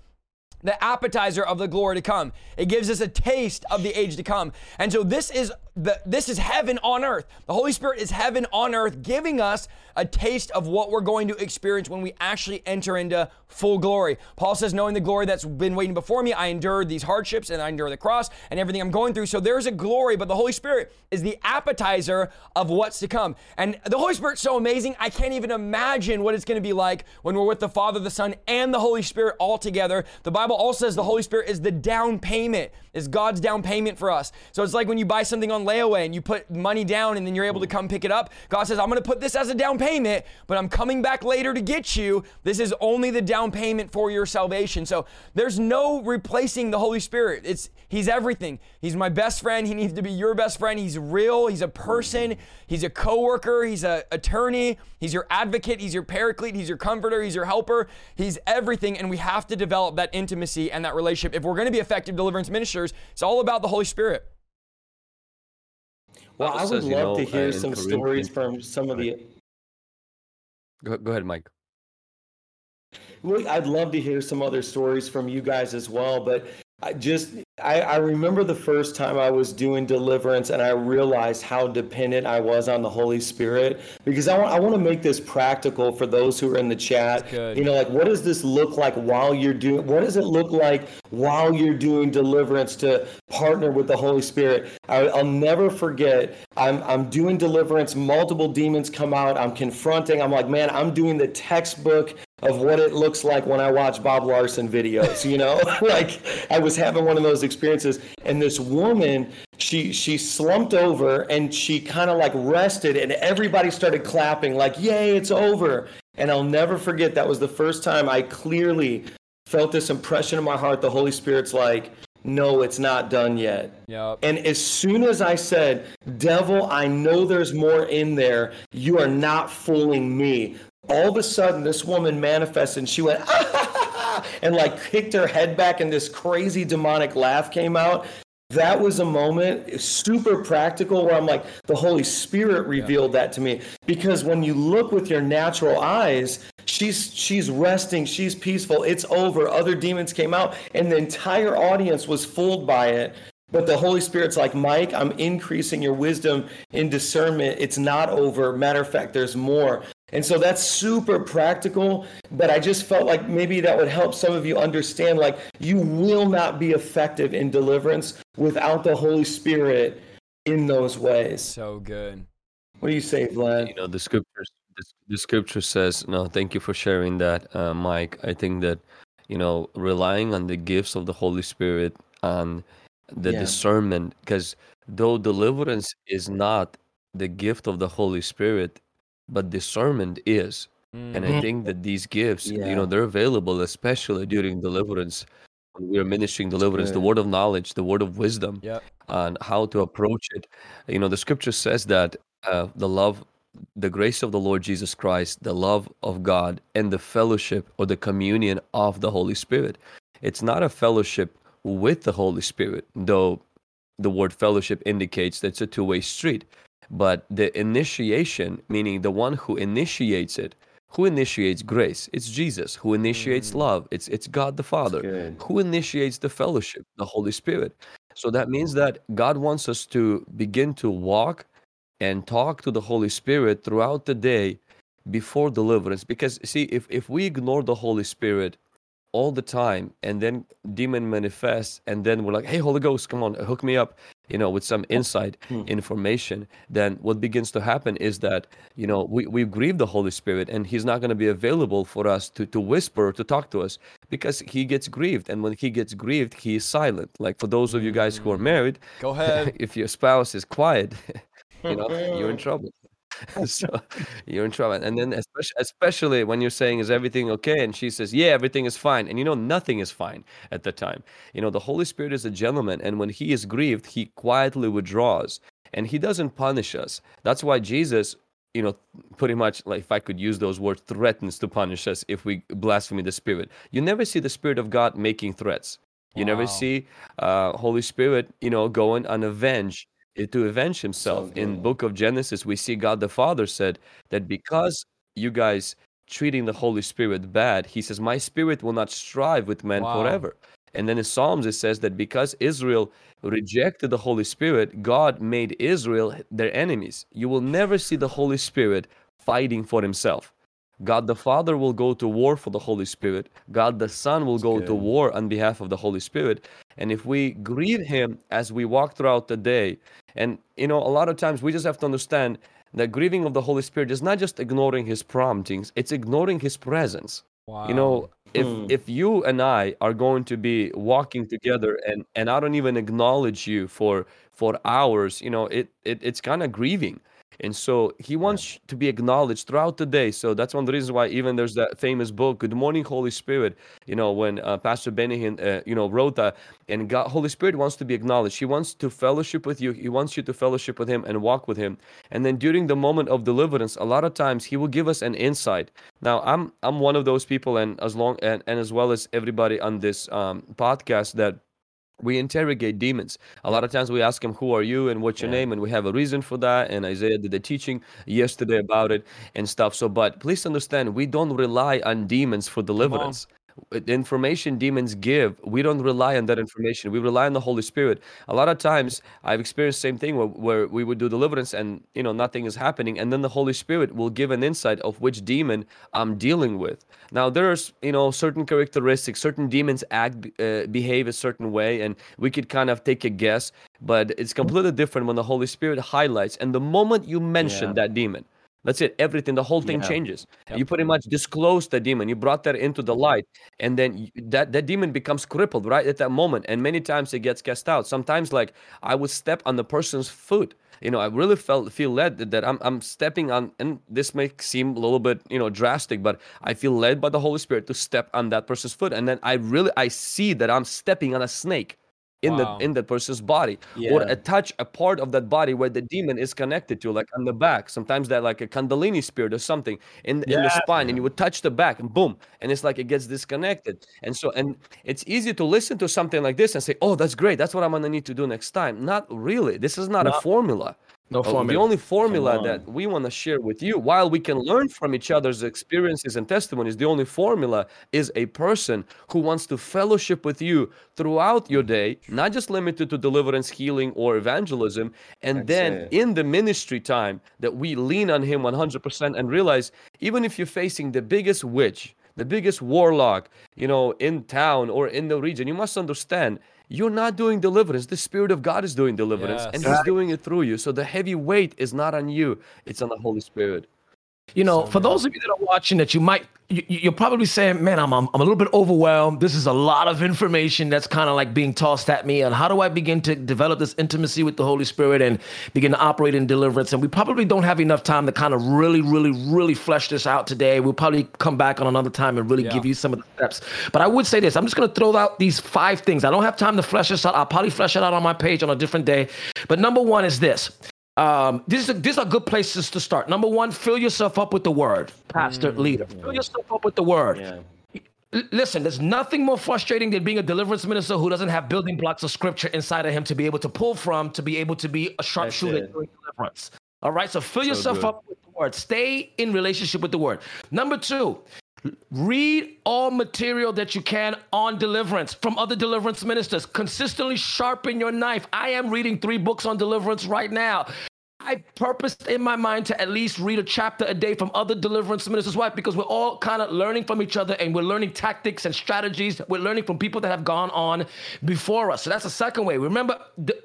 the appetizer of the glory to come. It gives us a taste of the age to come. And so this is the, this is heaven on earth. The Holy Spirit is heaven on earth, giving us a taste of what we're going to experience when we actually enter into full glory. Paul says, knowing the glory that's been waiting before me, I endured these hardships and I endure the cross and everything I'm going through. So there's a glory, but the Holy Spirit is the appetizer of what's to come. And the Holy Spirit's so amazing, I can't even imagine what it's going to be like when we're with the Father, the Son, and the Holy Spirit all together. The Bible also says the Holy Spirit is the down payment, is God's down payment for us. So it's like when you buy something online layaway and you put money down and then you're able to come pick it up. God says, I'm going to put this as a down payment, but I'm coming back later to get you. This is only the down payment for your salvation. So there's no replacing the Holy Spirit. It's He's everything. He's my best friend. He needs to be your best friend. He's real. He's a person. He's a coworker. He's an attorney. He's your advocate. He's your paraclete. He's your comforter. He's your helper. He's everything. And we have to develop that intimacy and that relationship. If we're going to be effective deliverance ministers, it's all about the Holy Spirit. Well, I would love know, to hear uh, some stories from some of the. Go, go ahead, Mike. Look, I'd love to hear some other stories from you guys as well, but I just I, I, remember the first time I was doing deliverance and I realized how dependent I was on the Holy Spirit because I want I want to make this practical for those who are in the chat. You know, like what does this look like while you're doing what does it look like while you're doing deliverance to partner with the Holy Spirit? I, will never forget. I'm I'm doing deliverance, multiple demons come out, I'm confronting, I'm like, man, I'm doing the textbook of what it looks like when I watch Bob Larson videos, you know? like I was having one of those experiences and this woman, she she slumped over and she kind of like rested and everybody started clapping like, "Yay, it's over." And I'll never forget that was the first time I clearly felt this impression in my heart the Holy Spirit's like, no, it's not done yet. Yep. And as soon as I said, Devil, I know there's more in there, you are not fooling me all of a sudden this woman manifested and she went ah, and like kicked her head back and this crazy demonic laugh came out that was a moment super practical where i'm like the holy spirit revealed yeah. that to me because when you look with your natural eyes she's she's resting she's peaceful it's over other demons came out and the entire audience was fooled by it but the Holy Spirit's like, Mike, I'm increasing your wisdom in discernment. It's not over. Matter of fact, there's more. And so that's super practical, but I just felt like maybe that would help some of you understand like you will not be effective in deliverance without the Holy Spirit in those ways. So good. What do you say, Vlad? You know, the scriptures the, the scripture says, no, thank you for sharing that, uh, Mike. I think that, you know, relying on the gifts of the Holy Spirit and the yeah. discernment, because though deliverance is not the gift of the Holy Spirit, but discernment is. Mm-hmm. And I mm-hmm. think that these gifts, yeah. you know, they're available, especially during deliverance. When we are ministering deliverance, the word of knowledge, the word of wisdom, yep. and how to approach it. You know, the scripture says that uh, the love, the grace of the Lord Jesus Christ, the love of God, and the fellowship or the communion of the Holy Spirit. It's not a fellowship with the Holy Spirit, though the word fellowship indicates that it's a two way street. But the initiation, meaning the one who initiates it, who initiates grace? It's Jesus. Who initiates mm. love? It's it's God the Father. Who initiates the fellowship? The Holy Spirit. So that means that God wants us to begin to walk and talk to the Holy Spirit throughout the day before deliverance. Because see, if if we ignore the Holy Spirit all the time and then demon manifests and then we're like hey holy ghost come on hook me up you know with some inside hmm. information then what begins to happen is that you know we, we grieve the holy spirit and he's not going to be available for us to to whisper to talk to us because he gets grieved. And when he gets grieved he is silent. Like for those of you guys who are hmm. married go ahead. if your spouse is quiet you know you're in trouble so you're in trouble. And then especially especially when you're saying is everything okay and she says, "Yeah, everything is fine." And you know nothing is fine at the time. You know, the Holy Spirit is a gentleman and when he is grieved, he quietly withdraws and he doesn't punish us. That's why Jesus you know, pretty much like if I could use those words, threatens to punish us if we blaspheme the Spirit. You never see the Spirit of God making threats. You wow. never see uh, Holy Spirit, you know, going and avenge to avenge himself. So in book of Genesis, we see God the Father said that because you guys treating the Holy Spirit bad, he says, My spirit will not strive with men wow. forever. And then in Psalms, it says that because Israel rejected the Holy Spirit, God made Israel their enemies. You will never see the Holy Spirit fighting for himself. God the Father will go to war for the Holy Spirit. God the Son will That's go good. to war on behalf of the Holy Spirit. And if we grieve Him as we walk throughout the day, and you know, a lot of times we just have to understand that grieving of the Holy Spirit is not just ignoring His promptings; it's ignoring His presence. Wow. You know, if hmm. if you and I are going to be walking together, and and I don't even acknowledge you for for hours, you know, it, it it's kind of grieving. And so he wants to be acknowledged throughout the day. So that's one of the reasons why even there's that famous book, Good Morning, Holy Spirit. You know, when uh, Pastor Benny, uh, you know, wrote that, and God, Holy Spirit wants to be acknowledged. He wants to fellowship with you. He wants you to fellowship with Him and walk with Him. And then during the moment of deliverance, a lot of times He will give us an insight. Now, I'm I'm one of those people, and as long and, and as well as everybody on this um, podcast that we interrogate demons. A lot of times we ask them, Who are you and what's your yeah. name? And we have a reason for that. And Isaiah did the teaching yesterday about it and stuff. So, but please understand, we don't rely on demons for deliverance the information demons give, we don't rely on that information. We rely on the Holy Spirit. A lot of times, I've experienced the same thing where, where we would do deliverance and you know nothing is happening, and then the Holy Spirit will give an insight of which demon I'm dealing with. Now, there's you know certain characteristics, certain demons act, uh, behave a certain way, and we could kind of take a guess, but it's completely different when the Holy Spirit highlights. And the moment you mention yeah. that demon, that's it. Everything, the whole thing yeah. changes. Yep. You pretty much disclose the demon. You brought that into the light, and then that that demon becomes crippled right at that moment. And many times it gets cast out. Sometimes, like I would step on the person's foot. You know, I really felt feel led that, that I'm I'm stepping on, and this may seem a little bit you know drastic, but I feel led by the Holy Spirit to step on that person's foot, and then I really I see that I'm stepping on a snake in wow. the in that person's body yeah. or a touch a part of that body where the demon is connected to like on the back sometimes that like a kundalini spirit or something in, yeah. in the spine and you would touch the back and boom and it's like it gets disconnected and so and it's easy to listen to something like this and say oh that's great that's what i'm gonna need to do next time not really this is not, not a formula no oh, formula. The only formula that we want to share with you, while we can learn from each other's experiences and testimonies, the only formula is a person who wants to fellowship with you throughout your day, not just limited to deliverance, healing, or evangelism. And That's then it. in the ministry time, that we lean on Him 100% and realize even if you're facing the biggest witch, the biggest warlock, you know, in town or in the region, you must understand you're not doing deliverance. The Spirit of God is doing deliverance, yes. and He's doing it through you. So the heavy weight is not on you, it's on the Holy Spirit. You know, so, for those of you that are watching that you might you're probably saying, man, I'm, I'm, I'm a little bit overwhelmed. This is a lot of information that's kind of like being tossed at me. And how do I begin to develop this intimacy with the Holy Spirit and begin to operate in deliverance? And we probably don't have enough time to kind of really, really, really flesh this out today. We'll probably come back on another time and really yeah. give you some of the steps. But I would say this I'm just going to throw out these five things. I don't have time to flesh this out. I'll probably flesh it out on my page on a different day. But number one is this um, these are these are good places to start. Number one, fill yourself up with the word, pastor, mm, leader. Fill yourself up with the word. Yeah. Listen, there's nothing more frustrating than being a deliverance minister who doesn't have building blocks of scripture inside of him to be able to pull from, to be able to be a sharpshooter during deliverance. All right, so fill so yourself good. up with the word. Stay in relationship with the word. Number two, Read all material that you can on deliverance from other deliverance ministers. Consistently sharpen your knife. I am reading three books on deliverance right now. I purposed in my mind to at least read a chapter a day from other deliverance ministers. Why? Because we're all kind of learning from each other and we're learning tactics and strategies. We're learning from people that have gone on before us. So that's the second way. Remember,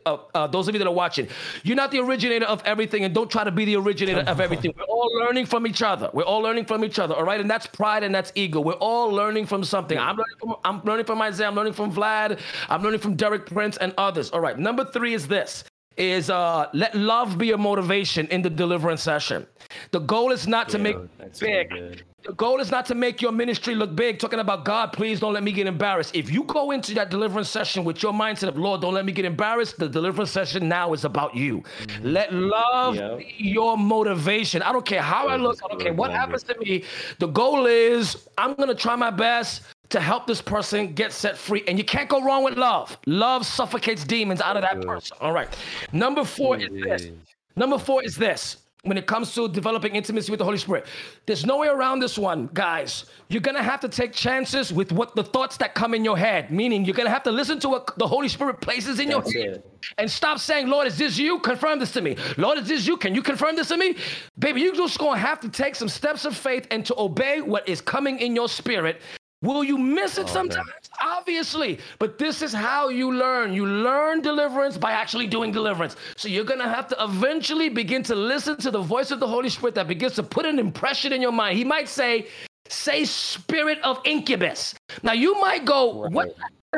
uh, uh, those of you that are watching, you're not the originator of everything and don't try to be the originator of everything. We're all learning from each other. We're all learning from each other. All right. And that's pride and that's ego. We're all learning from something. I'm learning from, I'm learning from Isaiah. I'm learning from Vlad. I'm learning from Derek Prince and others. All right. Number three is this is uh, let love be your motivation in the deliverance session. The goal is not to make big. The goal is not to make your ministry look big, talking about God, please don't let me get embarrassed. If you go into that deliverance session with your mindset of Lord, don't let me get embarrassed, the deliverance session now is about you. Mm-hmm. Let love yep. be your motivation. I don't care how I look, I don't care what happens to me. The goal is I'm gonna try my best to help this person get set free. And you can't go wrong with love. Love suffocates demons out of that person. All right. Number four is this. Number four is this. When it comes to developing intimacy with the Holy Spirit, there's no way around this one, guys. You're gonna have to take chances with what the thoughts that come in your head. Meaning, you're gonna have to listen to what the Holy Spirit places in That's your head, and stop saying, "Lord, is this you? Confirm this to me." Lord, is this you? Can you confirm this to me, baby? You're just gonna have to take some steps of faith and to obey what is coming in your spirit Will you miss it oh, sometimes? Obviously. But this is how you learn. You learn deliverance by actually doing deliverance. So you're going to have to eventually begin to listen to the voice of the Holy Spirit that begins to put an impression in your mind. He might say, say spirit of incubus. Now you might go, right. what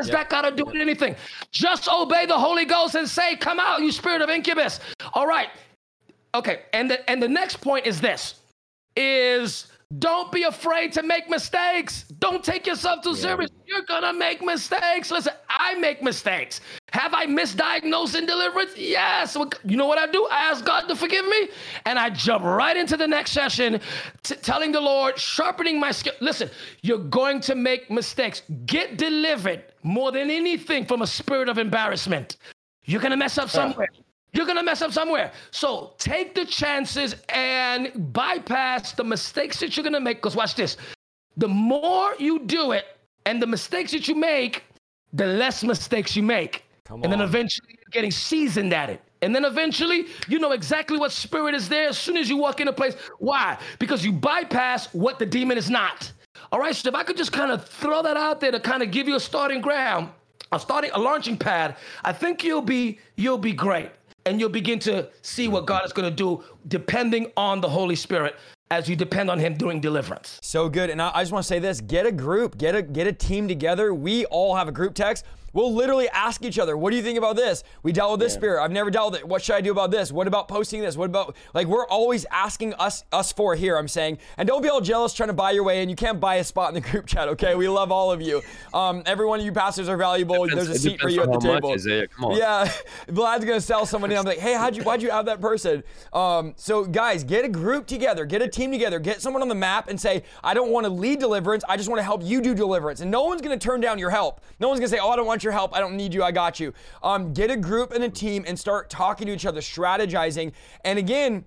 yep. that got to do with anything? Just obey the Holy Ghost and say, come out, you spirit of incubus. All right. Okay. And the, and the next point is this is don't be afraid to make mistakes. Don't take yourself too yeah. serious. You're gonna make mistakes. Listen, I make mistakes. Have I misdiagnosed in deliverance? Yes. You know what I do? I ask God to forgive me, and I jump right into the next session, t- telling the Lord, sharpening my skill. Listen, you're going to make mistakes. Get delivered more than anything from a spirit of embarrassment. You're gonna mess up somewhere. You're going to mess up somewhere. So take the chances and bypass the mistakes that you're going to make. Because watch this the more you do it and the mistakes that you make, the less mistakes you make. Come and then eventually you're getting seasoned at it. And then eventually, you know exactly what spirit is there as soon as you walk in a place. Why? Because you bypass what the demon is not. All right, so if I could just kind of throw that out there to kind of give you a starting ground, a starting a launching pad, I think you'll be you'll be great and you'll begin to see what God is going to do depending on the Holy Spirit as you depend on him doing deliverance. So good. And I, I just want to say this, get a group, get a get a team together. We all have a group text. We'll literally ask each other, what do you think about this? We dealt with this yeah. spirit. I've never dealt with it. What should I do about this? What about posting this? What about like we're always asking us us for here, I'm saying. And don't be all jealous trying to buy your way in. You can't buy a spot in the group chat, okay? We love all of you. Um, every one of you pastors are valuable. Depends, There's a seat for you at the table. Much, Isaiah. Come on. Yeah. Vlad's gonna sell somebody. I'm like, hey, how'd you why'd you have that person? Um, so guys, get a group together, get a team together, get someone on the map and say, I don't want to lead deliverance, I just want to help you do deliverance. And no one's gonna turn down your help. No one's gonna say, Oh, I don't want your help, I don't need you. I got you. Um, get a group and a team and start talking to each other, strategizing. And again,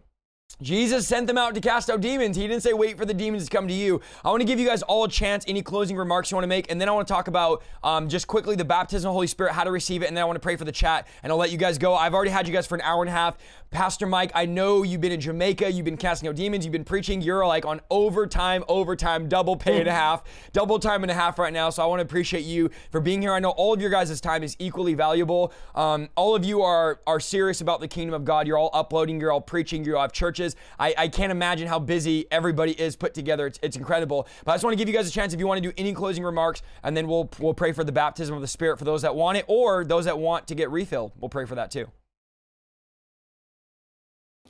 Jesus sent them out to cast out demons. He didn't say, wait for the demons to come to you. I want to give you guys all a chance. Any closing remarks you want to make? And then I want to talk about um, just quickly the baptism of the Holy Spirit, how to receive it. And then I want to pray for the chat. And I'll let you guys go. I've already had you guys for an hour and a half. Pastor Mike, I know you've been in Jamaica, you've been casting out demons, you've been preaching. You're like on overtime, overtime, double pay and a half, double time and a half right now. So I want to appreciate you for being here. I know all of your guys' time is equally valuable. Um, all of you are are serious about the kingdom of God. You're all uploading, you're all preaching, you all have I, I can't imagine how busy everybody is put together. It's, it's incredible. But I just want to give you guys a chance if you want to do any closing remarks, and then we'll we'll pray for the baptism of the Spirit for those that want it, or those that want to get refilled. We'll pray for that too.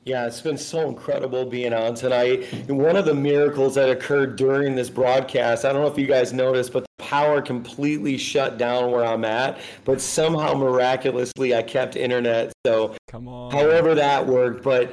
Yeah, it's been so incredible being on tonight. And one of the miracles that occurred during this broadcast, I don't know if you guys noticed, but the power completely shut down where I'm at. But somehow miraculously, I kept internet. So, come on. However that worked, but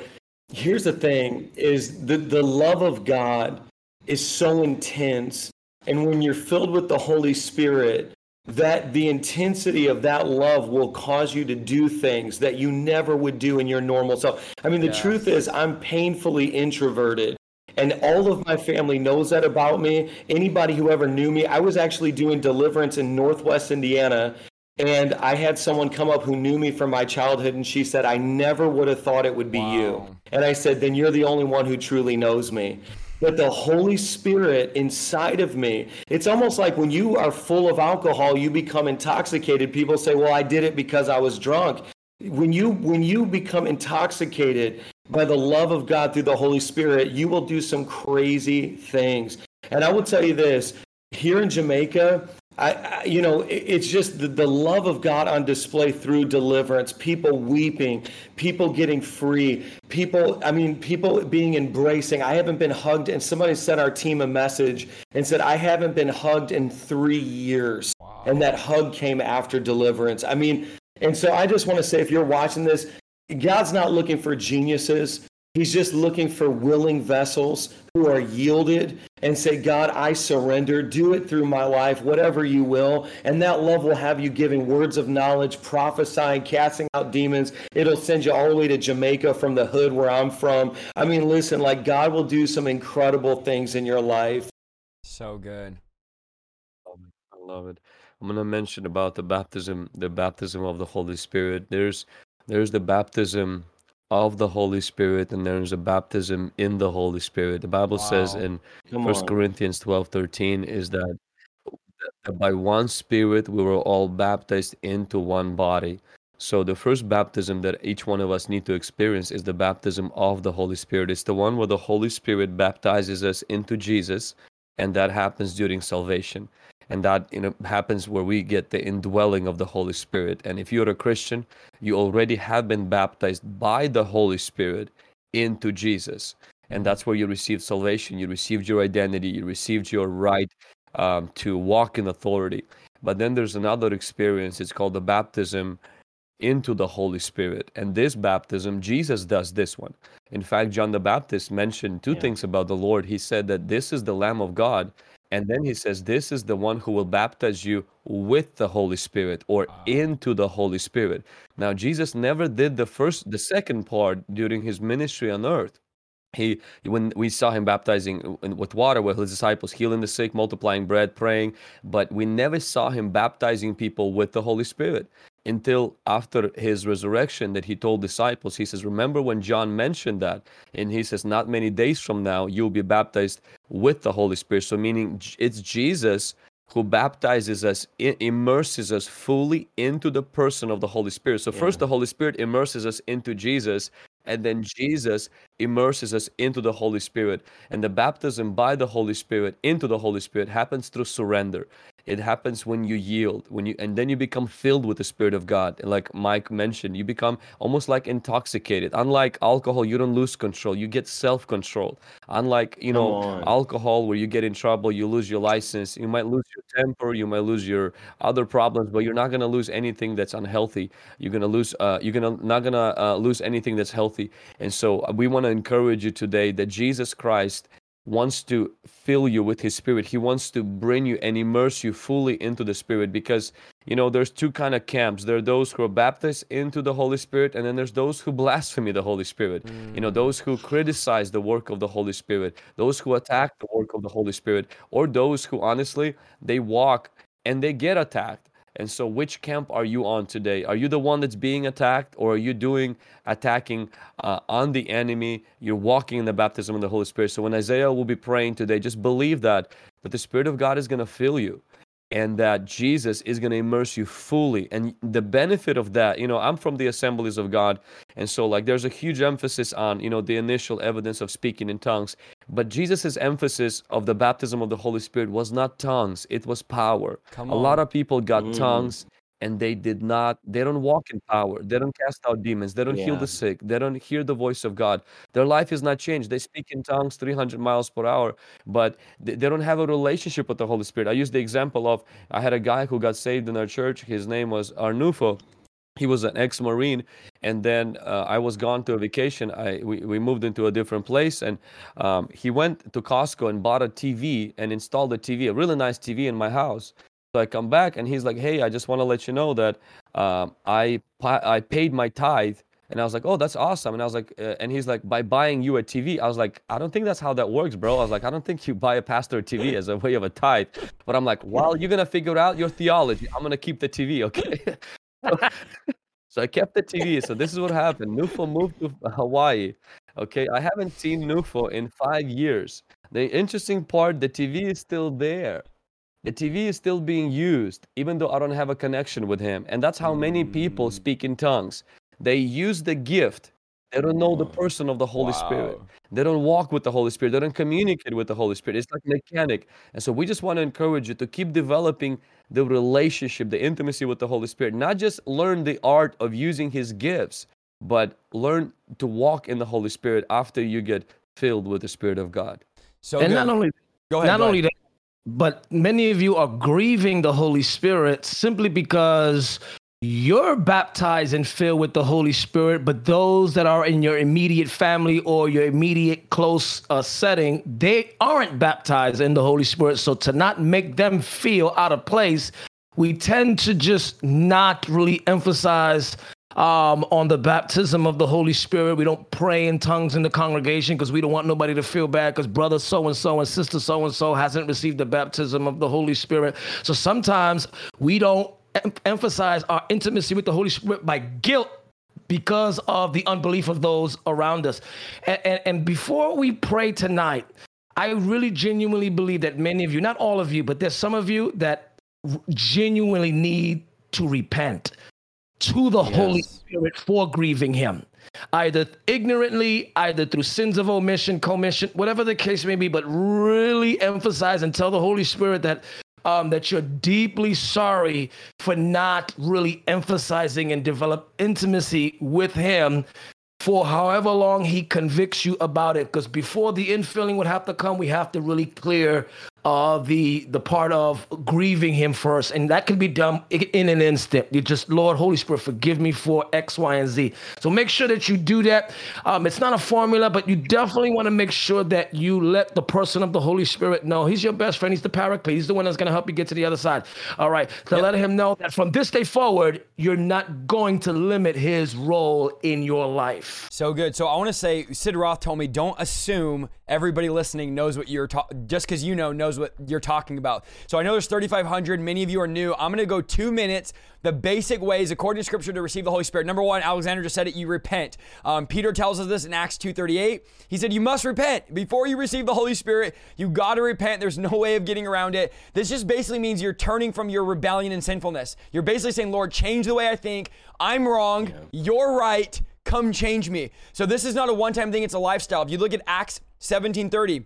here's the thing: is the the love of God is so intense, and when you're filled with the Holy Spirit, that the intensity of that love will cause you to do things that you never would do in your normal self. I mean, the yeah. truth is, I'm painfully introverted. And all of my family knows that about me. Anybody who ever knew me, I was actually doing deliverance in Northwest Indiana. And I had someone come up who knew me from my childhood, and she said, I never would have thought it would be wow. you. And I said, Then you're the only one who truly knows me but the Holy Spirit inside of me. It's almost like when you are full of alcohol, you become intoxicated. People say, "Well, I did it because I was drunk." When you when you become intoxicated by the love of God through the Holy Spirit, you will do some crazy things. And I will tell you this, here in Jamaica, I, I, you know, it, it's just the, the love of God on display through deliverance, people weeping, people getting free, people, I mean, people being embracing. I haven't been hugged, and somebody sent our team a message and said, I haven't been hugged in three years. Wow. And that hug came after deliverance. I mean, and so I just want to say, if you're watching this, God's not looking for geniuses. He's just looking for willing vessels who are yielded and say, God, I surrender. Do it through my life, whatever you will. And that love will have you giving words of knowledge, prophesying, casting out demons. It'll send you all the way to Jamaica from the hood where I'm from. I mean, listen, like God will do some incredible things in your life. So good. I love it. I'm going to mention about the baptism, the baptism of the Holy Spirit. There's there's the baptism of the Holy Spirit and there's a baptism in the Holy Spirit. The Bible wow. says in First Corinthians 12 13 is that, that by one Spirit we were all baptized into one body. So the first baptism that each one of us need to experience is the baptism of the Holy Spirit. It's the one where the Holy Spirit baptizes us into Jesus and that happens during salvation and that you know happens where we get the indwelling of the holy spirit. And if you're a christian you already have been baptized by the holy spirit into jesus. And that's where you received salvation. You received your identity. You received your right um, to walk in authority. But then there's another experience. It's called the baptism into the holy spirit. And this baptism jesus does this one. In fact john the baptist mentioned two Yeah. things about the lord. He said that this is the lamb of god and then he says, This is the one who will baptize you with the Holy Spirit or into the Holy Spirit. Now, Jesus never did the first, the second part during his ministry on earth. He, when we saw him baptizing with water with his disciples, healing the sick, multiplying bread, praying, but we never saw him baptizing people with the Holy Spirit until after his resurrection that he told disciples he says remember when john mentioned that? And he says not many days from now you'll be baptized with the holy spirit. So meaning it's jesus who baptizes us immerses us fully into the person of the holy spirit. So first the holy spirit immerses us into jesus and then jesus immerses us into the holy spirit. And the baptism by the holy spirit into the holy spirit happens through surrender. It happens when you yield when you and then you become filled with the spirit of god. And like mike mentioned you become almost like intoxicated. Unlike alcohol you don't lose control. You get self-control unlike you know alcohol where you get in trouble you lose your license. You might lose your temper you might lose your other problems but you're not going to lose anything that's unhealthy. You're going to lose uh, you're gonna not going to uh, lose anything that's healthy. And so uh, we want to encourage you today that jesus christ wants to fill you with his spirit. He wants to bring you and immerse you fully into the spirit because you know there's two kind of camps. There are those who are baptized into the holy spirit and then there's those who blaspheme the holy spirit. You know those who criticize the work of the holy spirit those who attack the work of the holy spirit or those who honestly they walk and they get attacked and so, which camp are you on today? Are you the one that's being attacked, or are you doing attacking uh, on the enemy? You're walking in the baptism of the Holy Spirit. So, when Isaiah will be praying today, just believe that that the Spirit of God is going to fill you, and that Jesus is going to immerse you fully. And the benefit of that, you know, I'm from the Assemblies of God, and so like there's a huge emphasis on you know the initial evidence of speaking in tongues. But Jesus' emphasis of the baptism of the Holy Spirit was not tongues; it was power. A lot of people got Mm. tongues and they did not they don't walk in power they don't cast out demons they don't heal the sick they don't hear the voice of god. Their life is not changed they speak in tongues 300 miles per hour but they, they don't have a relationship with the holy spirit. I use the example of i had a guy who got saved in our church his name was arnulfo. He was an ex-marine and then uh, i was gone to a vacation i we, we moved into a different place and um, he went to costco and bought a tv and installed a tv a really nice tv in my house so I come back and he's like, "Hey, I just want to let you know that um, I I paid my tithe." And I was like, "Oh, that's awesome." And I was like, uh, and he's like, "By buying you a TV." I was like, "I don't think that's how that works, bro." I was like, "I don't think you buy a pastor a TV as a way of a tithe." But I'm like, "Well, you're gonna figure out your theology. I'm gonna keep the TV, okay?" so, so I kept the TV. So this is what happened. Nufo moved to Hawaii. Okay, I haven't seen Nufo in five years. The interesting part, the TV is still there. The TV is still being used, even though I don't have a connection with him. And that's how many people mm. speak in tongues. They use the gift. They don't know the oh, person of the Holy Spirit. They don't walk with the Holy Spirit. They don't communicate with the Holy Spirit. It's like mechanic. And so we just want to encourage you to keep developing the relationship, the intimacy with the Holy Spirit. Not just learn the art of using his gifts, but learn to walk in the Holy Spirit after you get filled with the Spirit of God. So and good. not only Go ahead. not go only that, but many of you are grieving the Holy Spirit simply because you're baptized and filled with the Holy Spirit, but those that are in your immediate family or your immediate close uh, setting, they aren't baptized in the Holy Spirit. So to not make them feel out of place, we tend to just not really emphasize um, on the baptism of the Holy Spirit. We don't pray in tongues in the congregation because we don't want nobody to feel bad because brother so and so and sister so and so hasn't received the baptism of the Holy Spirit. So sometimes we don't em- emphasize our intimacy with the Holy Spirit by guilt because of the unbelief of those around us. And, and, and before we pray tonight, I really genuinely believe that many of you, not all of you, but there's some of you that genuinely need to repent to the Holy Spirit for grieving Him. either ignorantly, either through sins of omission, commission, whatever the case may be, but really emphasize and tell the Holy Spirit that um, that you're deeply sorry for not really emphasizing and develop intimacy with Him for however long He convicts you about it. Because before the infilling would have to come, we have to really clear uh, the the part of grieving him first, and that can be done in an instant. You just, Lord, Holy Spirit, forgive me for X, Y, and Z. So make sure that you do that. Um, it's not a formula, but you definitely want to make sure that you let the person of the Holy Spirit know he's your best friend. He's the paraclete. He's the one that's going to help you get to the other side. All right, to yep. let him know that from this day forward, you're not going to limit his role in your life. So good. So I want to say, Sid Roth told me, don't assume everybody listening knows what you're talking. Just because you know knows knows what you're talking about. So I know there's 3,500. Many of you are new. I'm going to go two minutes. The basic ways, according to Scripture, to receive the Holy Spirit. Number one, Alexander just said it. You repent. Um, Peter tells us this in Acts 2:38. He said you must repent before you receive the Holy Spirit. You got to repent. There's no way of getting around it. This just basically means you're turning from your rebellion and sinfulness. You're basically saying, Lord, change the way I think. I'm wrong. You're right. Come change me. So this is not a one-time thing. It's a lifestyle. If you look at Acts 17:30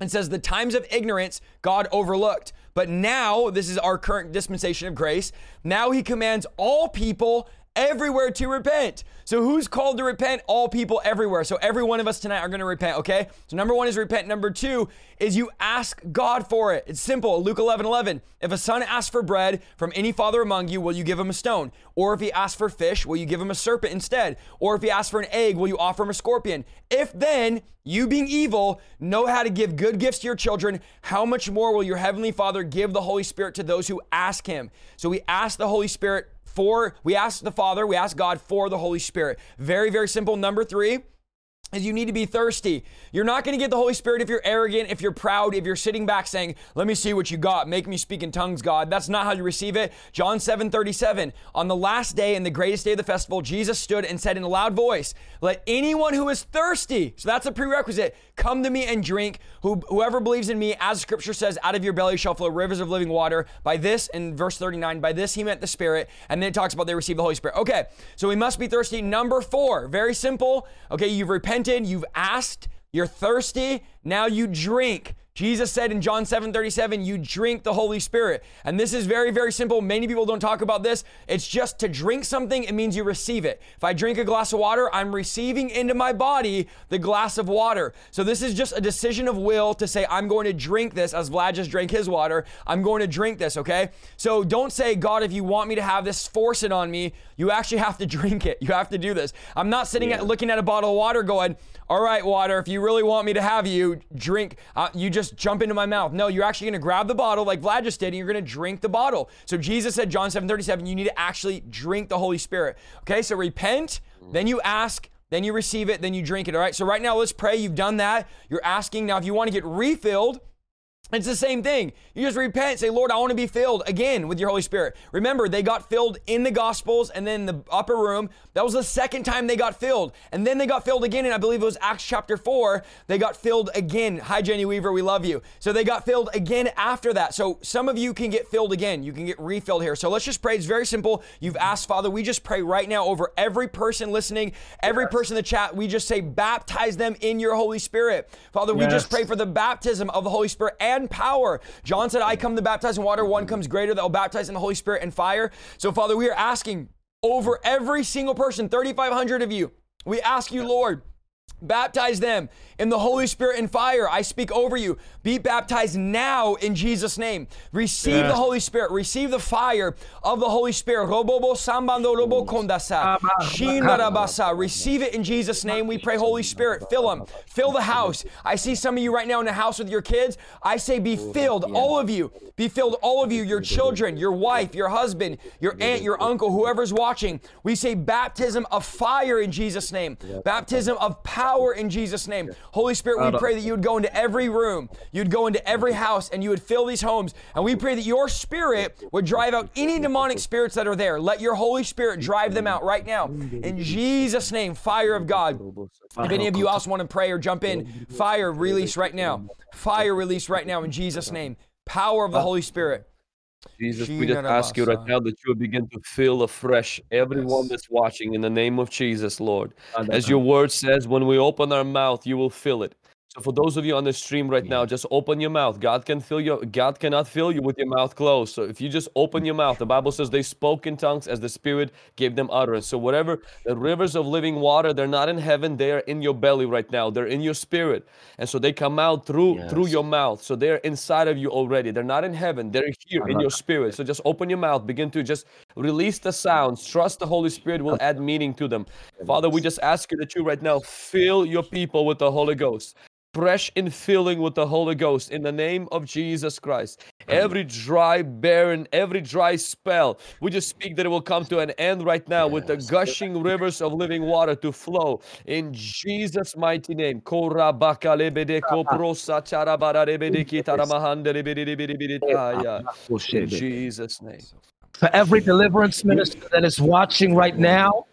and says the times of ignorance God overlooked. But now, this is our current dispensation of grace. Now he commands all people everywhere to repent. So who's called to repent? All people everywhere. So every one of us tonight are going to repent, okay? So number one is repent. Number two is you ask God for it. It's simple. Luke 11, 11. If a son asks for bread from any father among you, will you give him a stone? Or if he asks for fish, will you give him a serpent instead? Or if he asks for an egg, will you offer him a scorpion? If then, you being evil, know how to give good gifts to your children, how much more will your heavenly Father give the Holy Spirit to those who ask him? So we ask the Holy Spirit for, we ask the Father, we ask God for the Holy Spirit. Very, very simple. Number three, is you need to be thirsty. You're not going to get the Holy Spirit if you're arrogant, if you're proud, if you're sitting back saying, "Let me see what you got. Make me speak in tongues, God." That's not how you receive it. John 7:37. On the last day and the greatest day of the festival, Jesus stood and said in a loud voice, "Let anyone who is thirsty, so that's a prerequisite, come to me and drink. Who, whoever believes in me, as scripture says, out of your belly shall flow rivers of living water." By this in verse 39, by this he meant the Spirit, and then it talks about they receive the Holy Spirit. Okay. So we must be thirsty. Number 4, very simple. Okay, you've repented repented, you've asked, you're thirsty, now you drink. Jesus said in John 7 37, you drink the Holy Spirit. And this is very, very simple. Many people don't talk about this. It's just to drink something, it means you receive it. If I drink a glass of water, I'm receiving into my body the glass of water. So this is just a decision of will to say, I'm going to drink this, as Vlad just drank his water. I'm going to drink this, okay? So don't say, God, if you want me to have this, force it on me. You actually have to drink it. You have to do this. I'm not sitting yeah. at looking at a bottle of water going, all right, water, if you really want me to have you, drink, uh, you just jump into my mouth. No, you're actually going to grab the bottle like Vlad just did, and you're going to drink the bottle. So Jesus said, John 7 37, you need to actually drink the Holy Spirit. Okay, so repent, then you ask, then you receive it, then you drink it. All right, so right now let's pray. You've done that. You're asking. Now, if you want to get refilled, it's the same thing. You just repent, say, Lord, I want to be filled again with your Holy Spirit. Remember, they got filled in the Gospels and then the upper room. That was the second time they got filled. And then they got filled again, and I believe it was Acts chapter 4. They got filled again. Hi, Jenny Weaver, we love you. So they got filled again after that. So some of you can get filled again. You can get refilled here. So let's just pray. It's very simple. You've asked, Father, we just pray right now over every person listening, every yes. person in the chat. We just say, baptize them in your Holy Spirit. Father, yes. we just pray for the baptism of the Holy Spirit and and power. John said, I come to baptize in water, one comes greater that will baptize in the Holy Spirit and fire. So, Father, we are asking over every single person, 3,500 of you, we ask you, Lord, baptize them in the Holy Spirit and fire. I speak over you. Be baptized now in Jesus' name. Receive the Holy Spirit. Receive the fire of the Holy Spirit. Receive it in Jesus' name. We pray, Holy Spirit, fill them. Fill the house. I see some of you right now in the house with your kids. I say, be filled, all of you. Be filled, all of you, your children, your wife, your husband, your aunt, your uncle, whoever's watching. We say baptism of fire in Jesus' name. Baptism of power in Jesus' name. Holy Spirit, we pray that you would go into every room, you'd go into every house, and you would fill these homes. And we pray that your spirit would drive out any demonic spirits that are there. Let your Holy Spirit drive them out right now. In Jesus' name, fire of God. If any of you else want to pray or jump in, fire release right now. Fire release right now in Jesus' name. Power of the Holy Spirit. Jesus, we just ask you right now that you begin to fill afresh everyone yes. that's watching in the name of Jesus, Lord. As your word says, when we open our mouth, you will fill it. So for those of you on the stream right now, just open your mouth. God can fill you. God cannot fill you with your mouth closed. So if you just open your mouth, the Bible says they spoke in tongues as the Spirit gave them utterance. So whatever the rivers of living water, they're not in heaven. They are in your belly right now. They're in your spirit, and so they come out through yes. through your mouth. So they're inside of you already. They're not in heaven. They're here in your spirit. So just open your mouth. Begin to just release the sounds. Trust the Holy Spirit will add meaning to them. Father, we just ask you that you right now fill your people with the Holy Ghost fresh in filling with the Holy Ghost in the name of Jesus Christ. Every dry, barren, every dry spell, we just speak that it will come to an end right now with the gushing rivers of living water to flow in Jesus' mighty name. In Jesus' name. For every deliverance minister that is watching right now,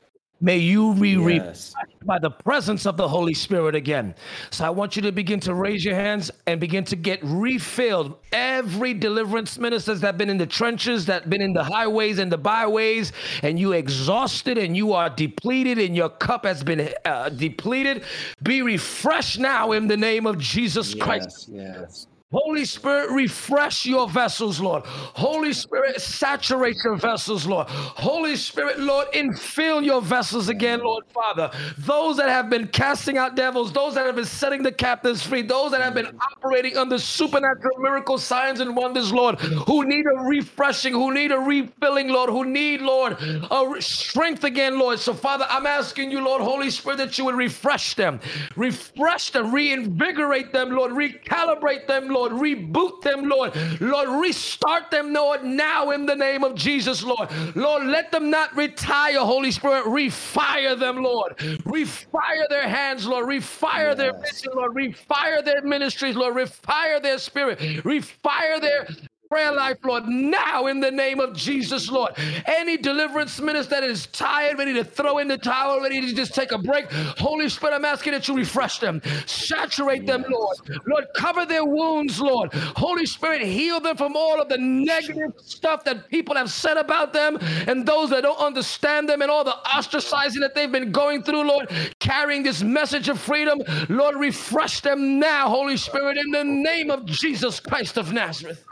May you be yes. By the presence of the Holy Spirit again. So I want you to begin to raise your hands and begin to get refilled. Every deliverance ministers that have been in the trenches, that have been in the highways and the byways, and you exhausted and you are depleted and your cup has been uh, depleted, be refreshed now in the name of Jesus yes, Christ. Yes. Holy Spirit, refresh your vessels, Lord. Holy Spirit, saturate your vessels, Lord. Holy Spirit, Lord, infill your vessels again, Lord Father. Those that have been casting out devils, those that have been setting the captives free, those that have been operating under supernatural miracle signs and wonders, Lord, who need a refreshing, who need a refilling, Lord, who need, Lord, a strength again, Lord. So, Father, I'm asking you, Lord, Holy Spirit, that you would refresh them, refresh them, reinvigorate them, Lord, recalibrate them, Lord. Lord. Reboot them, Lord. Lord, restart them, Lord, now in the name of Jesus, Lord. Lord, let them not retire, Holy Spirit. Refire them, Lord. Refire their hands, Lord. Refire yes. their mission, Lord. Refire their ministries, Lord. Refire their spirit. Refire their prayer life, Lord, now in the name of Jesus, Lord. Any deliverance minister that is tired, ready to throw in the towel, ready to just take a break, Holy Spirit, I'm asking that you refresh them, saturate them, Lord. Lord, cover their wounds, Lord. Holy Spirit, heal them from all of the negative stuff that people have said about them and those that don't understand them and all the ostracizing that they've been going through, Lord, carrying this message of freedom. Lord, refresh them now, Holy Spirit, in the name of Jesus Christ of Nazareth.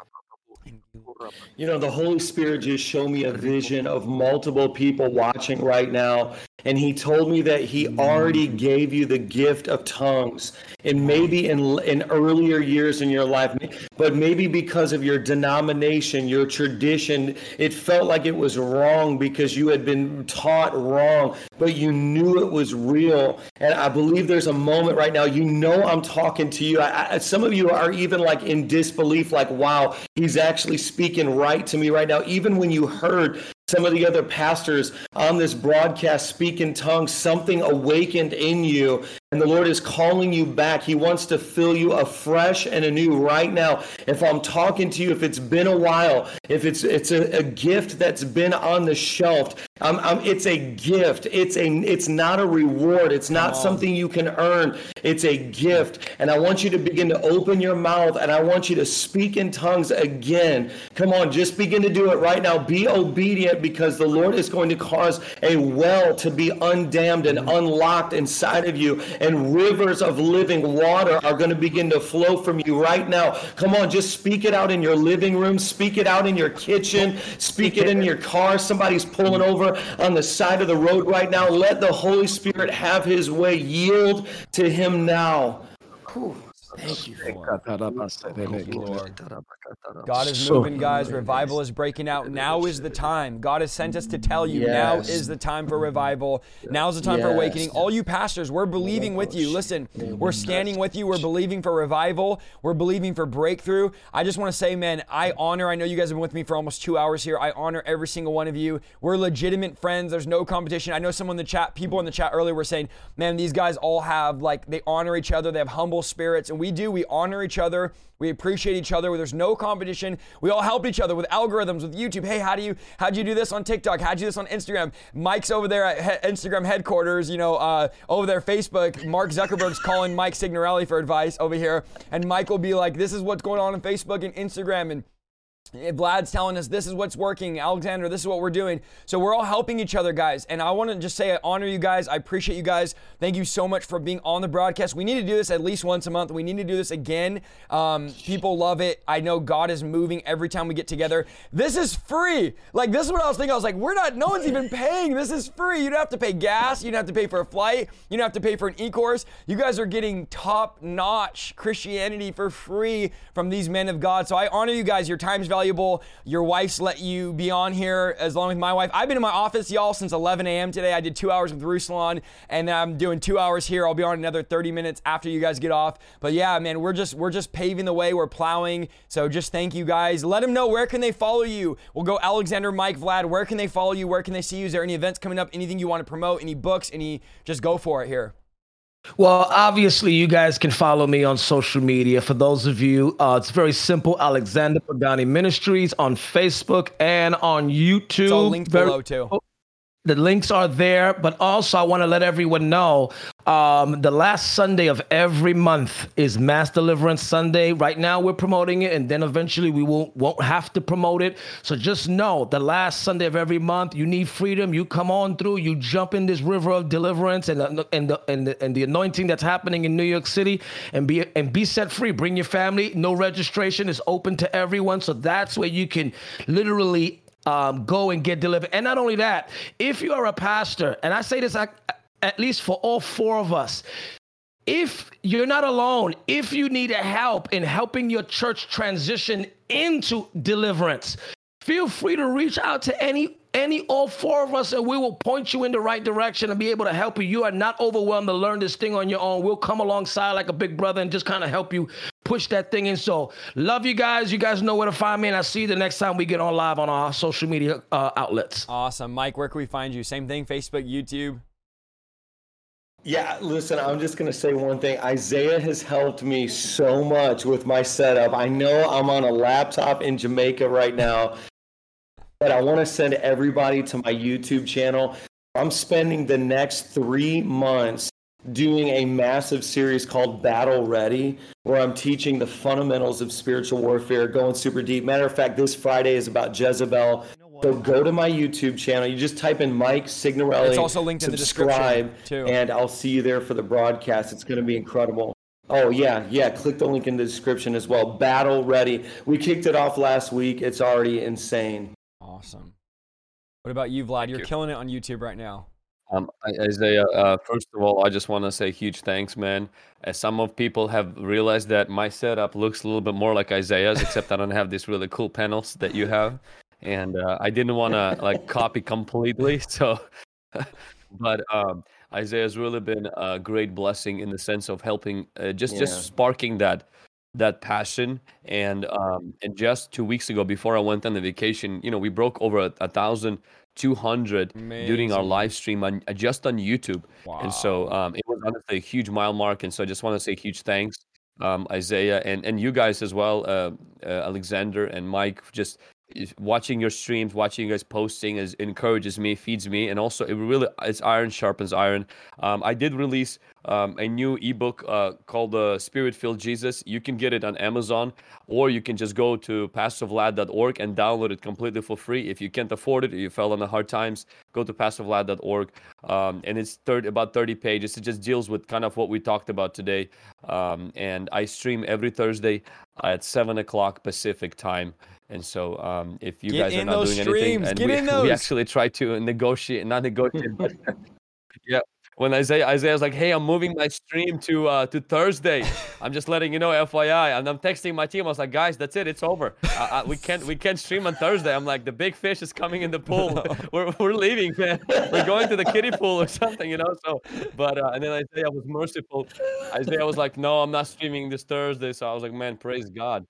You know, the Holy Spirit just showed me a vision of multiple people watching right now and he told me that he already gave you the gift of tongues. And maybe in in earlier years in your life but maybe because of your denomination your tradition it felt like it was wrong because you had been taught wrong but you knew it was real. And i believe there's a moment right now you know i'm talking to you. I, I, some of you are even like in disbelief like wow he's actually speaking right to me right now. Even when you heard some of the other pastors on this broadcast speak in tongues, something awakened in you and the Lord is calling you back. He wants to fill you afresh and anew right now. If I'm talking to you, if it's been a while, if it's it's a, a gift that's been on the shelf, um, um, it's a gift. It's a it's not a reward. It's not something you can earn. It's a gift. And I want you to begin to open your mouth and I want you to speak in tongues again. Come on, just begin to do it right now. Be obedient because the Lord is going to cause a well to be undammed and unlocked inside of you and rivers of living water are going to begin to flow from you right now. Come on, just speak it out in your living room, speak it out in your kitchen, speak it in your car. Somebody's pulling over on the side of the road right now. Let the Holy Spirit have his way. Yield to him now. Whew. Thank you, Lord. God is moving, guys. Revival is breaking out. Now is the time. God has sent us to tell you yes. now is the time for revival. Now is the time yes. for awakening. All you pastors, we're believing with you. Listen, we're standing with you. We're believing for revival. We're believing for breakthrough. I just want to say, man, I honor, I know you guys have been with me for almost two hours here. I honor every single one of you. We're legitimate friends. There's no competition. I know someone in the chat, people in the chat earlier were saying, man, these guys all have, like, they honor each other. They have humble spirits. And we do. We honor each other. We appreciate each other. There's no competition. We all help each other with algorithms, with YouTube. Hey, how do you how'd you do this on TikTok? How'd you do this on Instagram? Mike's over there at he- Instagram headquarters. You know, uh, over there Facebook. Mark Zuckerberg's calling Mike Signorelli for advice over here, and Mike will be like, "This is what's going on on Facebook and Instagram." And Vlad's telling us this is what's working. Alexander, this is what we're doing. So we're all helping each other, guys. And I want to just say I honor you guys. I appreciate you guys. Thank you so much for being on the broadcast. We need to do this at least once a month. We need to do this again. Um, people love it. I know God is moving every time we get together. This is free. Like this is what I was thinking. I was like, we're not. No one's even paying. This is free. You don't have to pay gas. You don't have to pay for a flight. You don't have to pay for an e-course. You guys are getting top-notch Christianity for free from these men of God. So I honor you guys. Your time's valuable valuable. Your wife's let you be on here as long as my wife. I've been in my office, y'all, since 11 a.m. today. I did two hours with Ruslan, and I'm doing two hours here. I'll be on another 30 minutes after you guys get off. But yeah, man, we're just we're just paving the way. We're plowing. So just thank you guys. Let them know where can they follow you. We'll go Alexander, Mike, Vlad. Where can they follow you? Where can they see you? Is there any events coming up? Anything you want to promote? Any books? Any? Just go for it here. Well, obviously, you guys can follow me on social media. For those of you, uh, it's very simple. Alexander Pagani Ministries on Facebook and on YouTube. It's all linked very, below too. The links are there, but also I want to let everyone know um, the last Sunday of every month is Mass Deliverance Sunday. Right now we're promoting it, and then eventually we won't won't have to promote it. So just know the last Sunday of every month, you need freedom. You come on through, you jump in this river of deliverance and the, and the and the, and the anointing that's happening in New York City, and be and be set free. Bring your family. No registration is open to everyone, so that's where you can literally um, go and get delivered. And not only that, if you are a pastor, and I say this at least for all four of us, if you're not alone, if you need help in helping your church transition into deliverance, feel free to reach out to any any all four of us and we will point you in the right direction and be able to help you. You are not overwhelmed to learn this thing on your own. We'll come alongside like a big brother and just kind of help you push that thing in. So love you guys. You guys know where to find me and i'll see you the next time we get on live on our social media uh, outlets. Awesome. Mike where can we find you? Same thing facebook youtube? Yeah, listen, I'm just going to say one thing. Isaiah has helped me so much with my setup. I know I'm on a laptop in Jamaica right now, but I want to send everybody to my YouTube channel. I'm spending the next three months doing a massive series called Battle Ready, where I'm teaching the fundamentals of spiritual warfare, going super deep. Matter of fact, this Friday is about Jezebel. So go to my YouTube channel. You just type in Mike Signorelli. It's also linked subscribe, in the description too. And I'll see you there for the broadcast. It's going to be incredible. Oh yeah, yeah. Click the link in the description as well. Battle Ready. We kicked it off last week. It's already insane. Awesome. What about you, Vlad? You're you. killing it on YouTube right now. Um, Isaiah, uh, first of all, I just want to say huge thanks, man. As some of people have realized that my setup looks a little bit more like Isaiah's, except I don't have these really cool panels that you have, and uh, I didn't want to like copy completely. So, but um, Isaiah's really been a great blessing in the sense of helping, uh, just yeah. just sparking that that passion and um and just two weeks ago before i went on the vacation you know we broke over a, a thousand 200 Amazing. during our live stream on uh, just on youtube wow. and so um it was honestly a huge mile mark and so i just want to say huge thanks um isaiah and and you guys as well uh, uh alexander and mike just watching your streams, watching you guys posting is encourages me, feeds me, and also it really it's iron sharpens iron. Um, I did release um, a new ebook uh, called the uh, Spirit Filled Jesus. You can get it on Amazon, or you can just go to pastorvlad.org and download it completely for free. If you can't afford it, or you fell on the hard times, go to pastorvlad.org, um, and it's 30, about 30 pages. It just deals with kind of what we talked about today. Um, and I stream every Thursday at seven o'clock Pacific time. And so, um, if you Get guys are not doing streams. anything, and we, we, actually try to negotiate, not negotiate, but yeah. When Isaiah Isaiah's like, "Hey, I'm moving my stream to uh, to Thursday. I'm just letting you know, FYI." And I'm texting my team. I was like, "Guys, that's it. It's over. Uh, uh, we can't we can't stream on Thursday." I'm like, "The big fish is coming in the pool. we're we're leaving, man. We're going to the kiddie pool or something, you know." So, but uh, and then Isaiah was merciful. Isaiah was like, "No, I'm not streaming this Thursday." So I was like, "Man, praise God."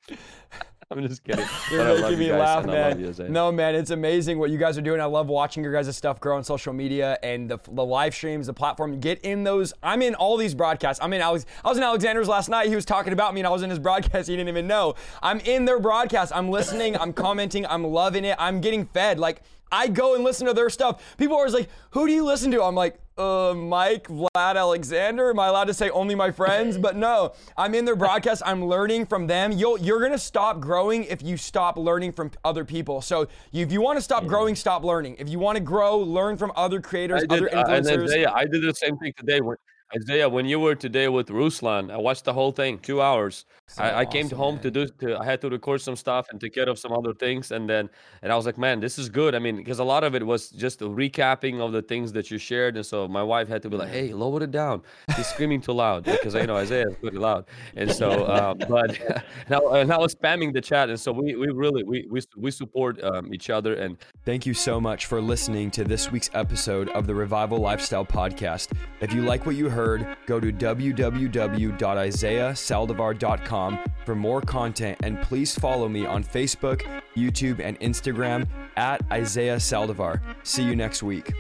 I'm just kidding. You're making me laugh, man. You, no, man, it's amazing what you guys are doing. I love watching your guys' stuff grow on social media and the, the live streams, the platform. Get in those. I'm in all these broadcasts. I'm in Alex. I was in Alexander's last night. He was talking about me, and I was in his broadcast. He didn't even know. I'm in their broadcast. I'm listening. I'm commenting. I'm loving it. I'm getting fed. Like I go and listen to their stuff. People are always like, "Who do you listen to?" I'm like, uh, Mike, Vlad, Alexander. Am I allowed to say only my friends? But no, I'm in their broadcast. I'm learning from them. You'll, you're going to stop growing if you stop learning from other people. So if you want to stop growing, stop learning. If you want to grow, learn from other creators, did, other uh, and then, influencers. yeah, I did the same thing today. When, Isaiah, when you were today with Ruslan, I watched the whole thing, two hours. So I, I came awesome, home to do, to, I had to record some stuff and take care of some other things, and then, and I was like, man, this is good. I mean, because a lot of it was just a recapping of the things that you shared, and so my wife had to be like, hey, lower it down. He's screaming too loud because you know Isaiah is pretty loud, and so, um, but now, and I was spamming the chat, and so we, we really, we, we, we support um, each other, and Thank you so much for listening to this week's episode of the Revival Lifestyle Podcast. If you like what you heard, go to www.isaiahsaldivar.com for more content and please follow me on Facebook, YouTube, and Instagram at Isaiah Saldivar. See you next week.